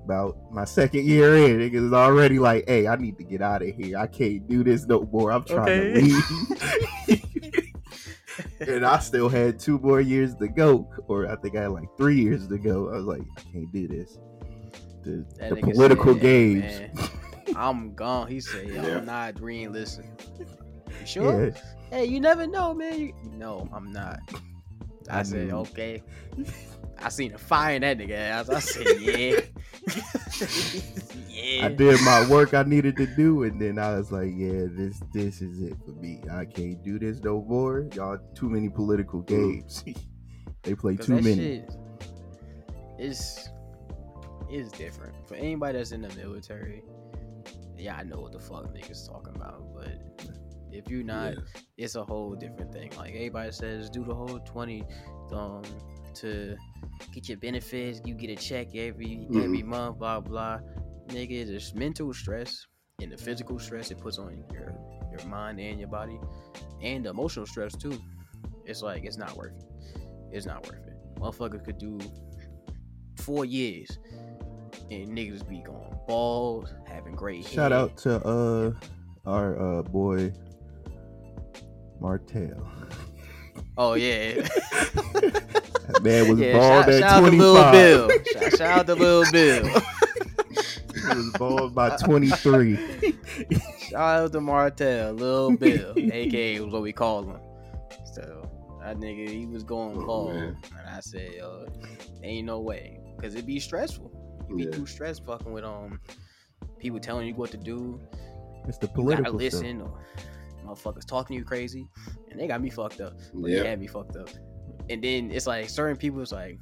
[SPEAKER 3] About my second year in, niggas is already like, "Hey, I need to get out of here. I can't do this no more. I'm trying
[SPEAKER 1] Okay.
[SPEAKER 3] to leave." and I still had two more years to go, or I think I had like three years to go. I was like, I can't do this. The, the political
[SPEAKER 1] said,
[SPEAKER 3] games.
[SPEAKER 1] I'm gone. He said, Yo,
[SPEAKER 2] Yeah.
[SPEAKER 1] I'm not green. Listen. You sure?
[SPEAKER 3] Yeah,
[SPEAKER 1] Hey, you never know, man. You... No, I'm not. I,
[SPEAKER 3] I
[SPEAKER 1] said, okay. I seen a fire in that nigga ass. I said, yeah. yeah.
[SPEAKER 3] I did my work I needed to do, and then I was like, yeah, this this is it for me. I can't do this no more. Y'all too many political mm. games. they play too many.
[SPEAKER 1] shit is is different for anybody that's in the military. Yeah, I know what the fuck niggas talking about, but if you're not,
[SPEAKER 2] Yeah.
[SPEAKER 1] it's a whole different thing. Like everybody says, do the whole twenty um to get your benefits. You get a check every every month. Blah blah. Nigga, there's mental stress and the physical stress it puts on your your mind and your body, and the emotional stress too. It's like it's not worth it. It's not worth it. Motherfucker could do four years and niggas be going bald, having great
[SPEAKER 3] Shout
[SPEAKER 1] hair.
[SPEAKER 3] out to uh our uh boy Martell.
[SPEAKER 1] Oh yeah.
[SPEAKER 3] That man was
[SPEAKER 1] yeah,
[SPEAKER 3] bald
[SPEAKER 1] shout,
[SPEAKER 3] at
[SPEAKER 1] out to
[SPEAKER 3] twenty
[SPEAKER 1] Lil. Bill. Shout, shout out to Lil Bill.
[SPEAKER 3] He was bald by twenty three.
[SPEAKER 1] shout out to Martell, Lil Bill, aka was what we call him. So that nigga, he was going
[SPEAKER 2] Oh,
[SPEAKER 1] bald,
[SPEAKER 2] man.
[SPEAKER 1] and I said, yo, ain't no way, cause it'd be stressful. You be
[SPEAKER 2] Yeah.
[SPEAKER 1] too stressed fucking with um people telling you what to do.
[SPEAKER 3] It's the
[SPEAKER 1] You gotta
[SPEAKER 3] political stuff.
[SPEAKER 1] listen, or motherfuckers talking to you crazy, and they got me fucked up.
[SPEAKER 2] Yeah.
[SPEAKER 1] they had me fucked up. And then it's like certain people. It's like,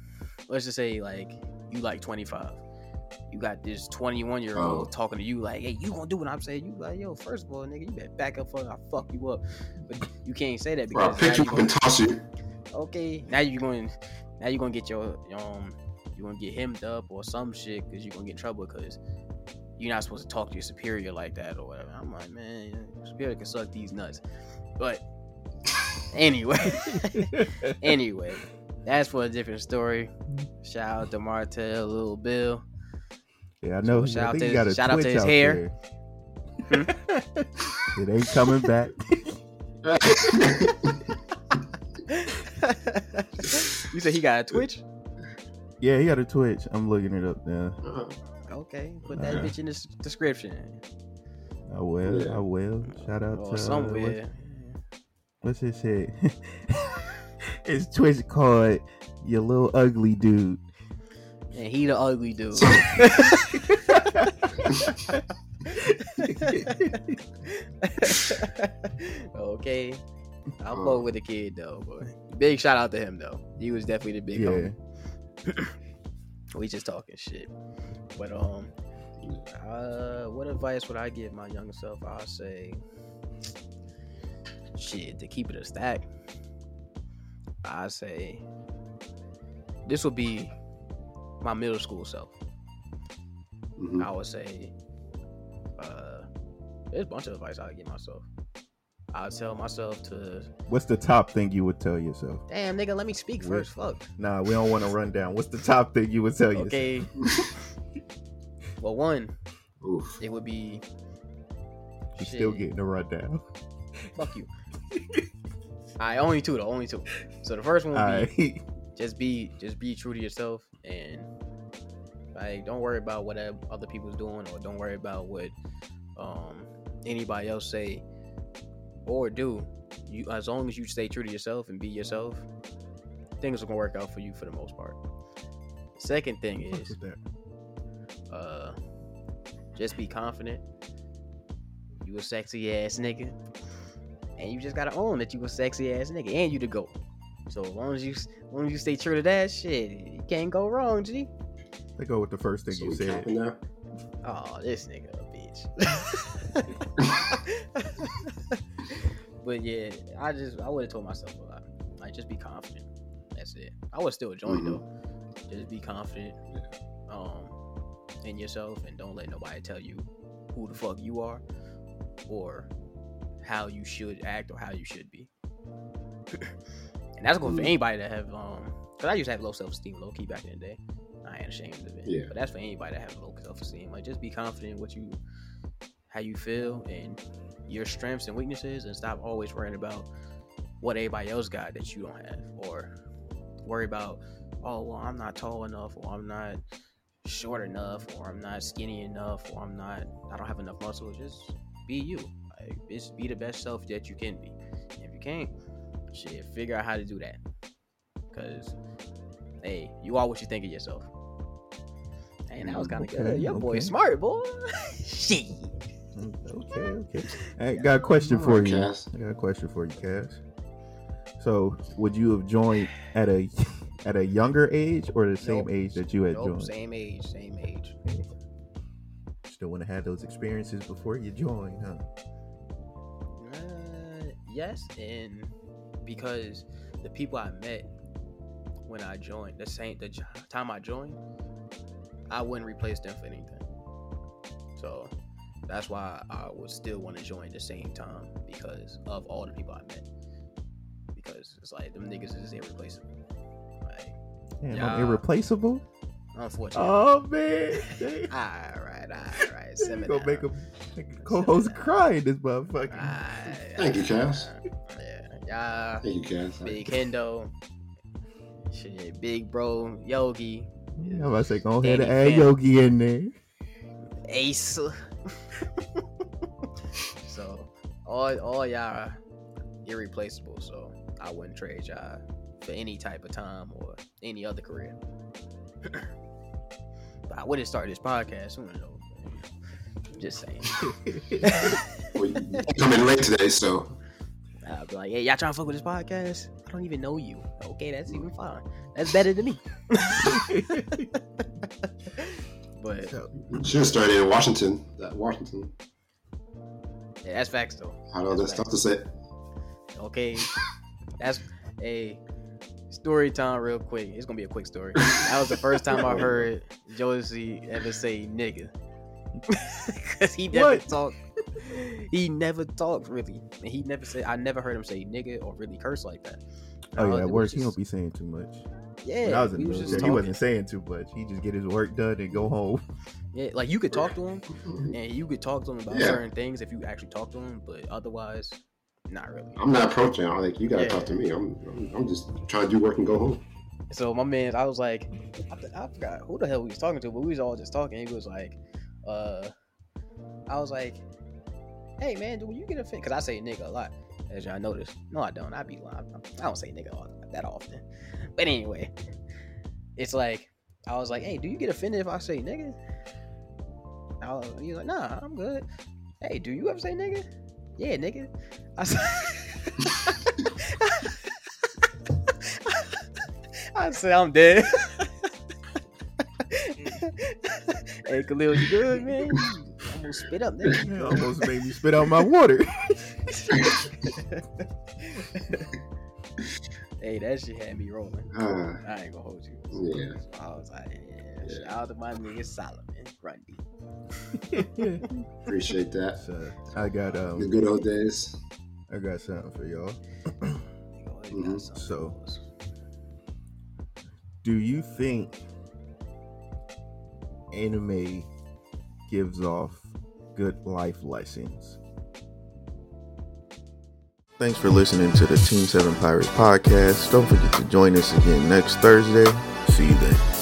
[SPEAKER 1] let's just say like you like 25. You got this 21 year old
[SPEAKER 2] Oh.
[SPEAKER 1] talking to you like, hey, you gonna do what I'm saying? You like, yo, first of all, nigga, you better back up, fuck, I fuck you up. But you can't say that
[SPEAKER 2] Bro, I'll
[SPEAKER 1] because now
[SPEAKER 2] pick you
[SPEAKER 1] you
[SPEAKER 2] up and toss you.
[SPEAKER 1] okay, now you're going, now you're gonna get your um, you gonna get hemmed up or some shit because you're gonna get in trouble because you're not supposed to talk to your superior like that or whatever. I'm like, man, your superior can suck these nuts. But anyway, anyway, that's for a different story. Shout out to Martell, Little Bill.
[SPEAKER 3] Yeah, I know.
[SPEAKER 1] So shout
[SPEAKER 3] I
[SPEAKER 1] out to
[SPEAKER 3] he got a
[SPEAKER 1] his- shout out to his
[SPEAKER 3] out
[SPEAKER 1] hair.
[SPEAKER 3] there. Hmm? it ain't coming back.
[SPEAKER 1] you said he got a Twitch?
[SPEAKER 3] Yeah, he got a Twitch. I'm looking it up now. Uh-huh.
[SPEAKER 1] Okay, put that bitch in the s- description.
[SPEAKER 3] I will.
[SPEAKER 2] Yeah.
[SPEAKER 3] I will. Shout out
[SPEAKER 1] Or
[SPEAKER 3] to uh,
[SPEAKER 1] somewhere.
[SPEAKER 3] What's, what's his shit? his Twitch called your little ugly dude.
[SPEAKER 1] And he the ugly dude. okay. I'm
[SPEAKER 2] Uh.
[SPEAKER 1] fuck with the kid though, boy. big shout out to him though. He was definitely the big
[SPEAKER 3] Yeah.
[SPEAKER 1] homie. we just talking shit. But um, uh, what advice would I give my younger self? I'll say, shit, to keep it a stack. I say, this will be my middle school self.
[SPEAKER 2] Mhm.
[SPEAKER 1] I would say, uh, there's a bunch of advice I would give myself. I'd tell myself to,
[SPEAKER 3] What's the top thing you would tell yourself?
[SPEAKER 1] damn nigga, let me speak first. Fuck.
[SPEAKER 3] Nah, we don't want to run down. What's the top thing you would tell yourself?
[SPEAKER 1] Okay. well, one,
[SPEAKER 2] Oof.
[SPEAKER 1] it would be.
[SPEAKER 3] Still
[SPEAKER 1] shit,
[SPEAKER 3] getting a rundown.
[SPEAKER 1] Fuck you. I only two though, only two. So the first one would
[SPEAKER 3] All
[SPEAKER 1] be
[SPEAKER 3] right.
[SPEAKER 1] just be just be true to yourself and like don't worry about what other people's doing or don't worry about what um anybody else say or do. You as long as you stay true to yourself and be yourself, things are gonna work out for you for the most part. Second thing is. Uh just be confident. You a sexy ass nigga. And you just gotta own that you a sexy ass nigga and you the goat. So as long as you as long as you stay true to that shit, you can't go wrong, G.
[SPEAKER 3] Let's go with the first thing
[SPEAKER 2] So
[SPEAKER 3] you said.
[SPEAKER 1] Oh, this nigga a bitch. but yeah, I just I would have told myself a lot. Like just be confident. That's it. I would still join
[SPEAKER 2] Mhm.
[SPEAKER 1] though. Just be confident um in yourself and don't let nobody tell you who the fuck you are or how you should act or how you should be. and that's going for
[SPEAKER 2] Mhm.
[SPEAKER 1] anybody that have um because I used to have low self esteem, low key back in the day. I ain't ashamed of it.
[SPEAKER 2] Yeah.
[SPEAKER 1] But that's for anybody that have low self esteem. Like just be confident in what you how you feel and your strengths and weaknesses and stop always worrying about what everybody else got that you don't have or worry about oh well i'm not tall enough or i'm not short enough or i'm not skinny enough or i'm not i don't have enough muscle just be you like just be the best self that you can be if you can't shit figure out how to do that because hey you are what you think of yourself Hey, that was kind of
[SPEAKER 3] Okay,
[SPEAKER 1] good. Your boy smart, boy. Shit.
[SPEAKER 3] Okay, okay. I got a question for you.
[SPEAKER 2] Cass.
[SPEAKER 3] I got a question for you, Cass. So, would you have joined at a at a younger age or the same
[SPEAKER 1] Nope.
[SPEAKER 3] age that you had
[SPEAKER 1] Nope,
[SPEAKER 3] joined?
[SPEAKER 1] same age, same age.
[SPEAKER 3] Still want to have those experiences before you join, huh?
[SPEAKER 1] Uh, yes, and because the people I met when I joined, the same the time I joined, I wouldn't replace them for anything. So that's why I would still want to join the same time because of all the people I met. Because it's like them niggas is irreplaceable. Like,
[SPEAKER 3] Damn,
[SPEAKER 1] Yeah.
[SPEAKER 3] I'm irreplaceable.
[SPEAKER 1] unfortunately.
[SPEAKER 3] Oh, oh man,
[SPEAKER 1] all right, all right.
[SPEAKER 3] you
[SPEAKER 1] simmer
[SPEAKER 3] gonna
[SPEAKER 1] down.
[SPEAKER 3] make a, make a co-host cry in this motherfucker.
[SPEAKER 1] Alright,
[SPEAKER 2] Thank you, Cass.
[SPEAKER 1] Yeah, yeah.
[SPEAKER 2] Thank you, Cass.
[SPEAKER 1] Big Hendo. Shit, big bro Yogi.
[SPEAKER 3] Yeah, I'm about to say, go ahead and add
[SPEAKER 1] Phantom.
[SPEAKER 3] Yogi in there.
[SPEAKER 1] Ace. so all all y'all are irreplaceable. So I wouldn't trade y'all for any type of time or any other career. but I wouldn't start this podcast. Who knows? Just saying.
[SPEAKER 2] Well, you you come in late today, so
[SPEAKER 1] I'll be like, hey, y'all trying to fuck with this podcast? I don't even know you. Okay, that's even fine. That's better than me. but
[SPEAKER 3] So,
[SPEAKER 2] you should have started in Washington. That Washington
[SPEAKER 1] yeah, that's facts though.
[SPEAKER 2] had all this stuff to say.
[SPEAKER 1] Okay, that's a story time, real quick. It's gonna be a quick story. That was the first time I heard Josie ever say nigga, because he never
[SPEAKER 3] What?
[SPEAKER 1] talked. He never talked really, and he never said. I never heard him say nigga or really curse like that.
[SPEAKER 3] oh yeah,
[SPEAKER 1] was
[SPEAKER 3] work. He
[SPEAKER 1] just-
[SPEAKER 3] don't be saying too much.
[SPEAKER 1] Yeah,
[SPEAKER 3] when I was in the
[SPEAKER 1] was
[SPEAKER 3] military, he wasn't saying too much. He just get his work done and go home.
[SPEAKER 1] Yeah, like you could talk to him, and you could talk to him about
[SPEAKER 2] Yeah.
[SPEAKER 1] certain things if you actually talk to him, but otherwise, not really.
[SPEAKER 2] I'm not approaching. I'm like, you gotta
[SPEAKER 1] Yeah.
[SPEAKER 2] talk to me. I'm, I'm, I'm just trying to do work and go home.
[SPEAKER 1] So my man, I was like, I, I forgot who the hell we was talking to, but we was all just talking. He was like, uh, I was like, hey man, do you get offended? Because I say nigga a lot, as y'all noticed. No, I don't. I be lying. I don't say nigga all, that often. But anyway, it's like I was like, hey, do you get offended if I say nigga? I was, he was like, nah, I'm good. Hey, do you ever say nigga? Yeah, nigga. I said. I said I'm dead. hey Khalil, you good, man? Almost spit up.
[SPEAKER 3] You almost made me spit out my water.
[SPEAKER 1] hey, that shit had me rolling.
[SPEAKER 2] Uh,
[SPEAKER 1] I ain't gonna hold you.
[SPEAKER 2] Yeah.
[SPEAKER 1] I was like, yeah,
[SPEAKER 2] Yeah.
[SPEAKER 1] shout out to my nigga Solomon Grundy.
[SPEAKER 2] Appreciate that.
[SPEAKER 3] so I got
[SPEAKER 2] The
[SPEAKER 3] um
[SPEAKER 2] good old days.
[SPEAKER 3] I got something for y'all.
[SPEAKER 2] Mhm.
[SPEAKER 3] So- Do you think anime gives off good life lessons? Thanks for listening to the Team 7 Pirates podcast. Don't forget to join us again next Thursday. See you then.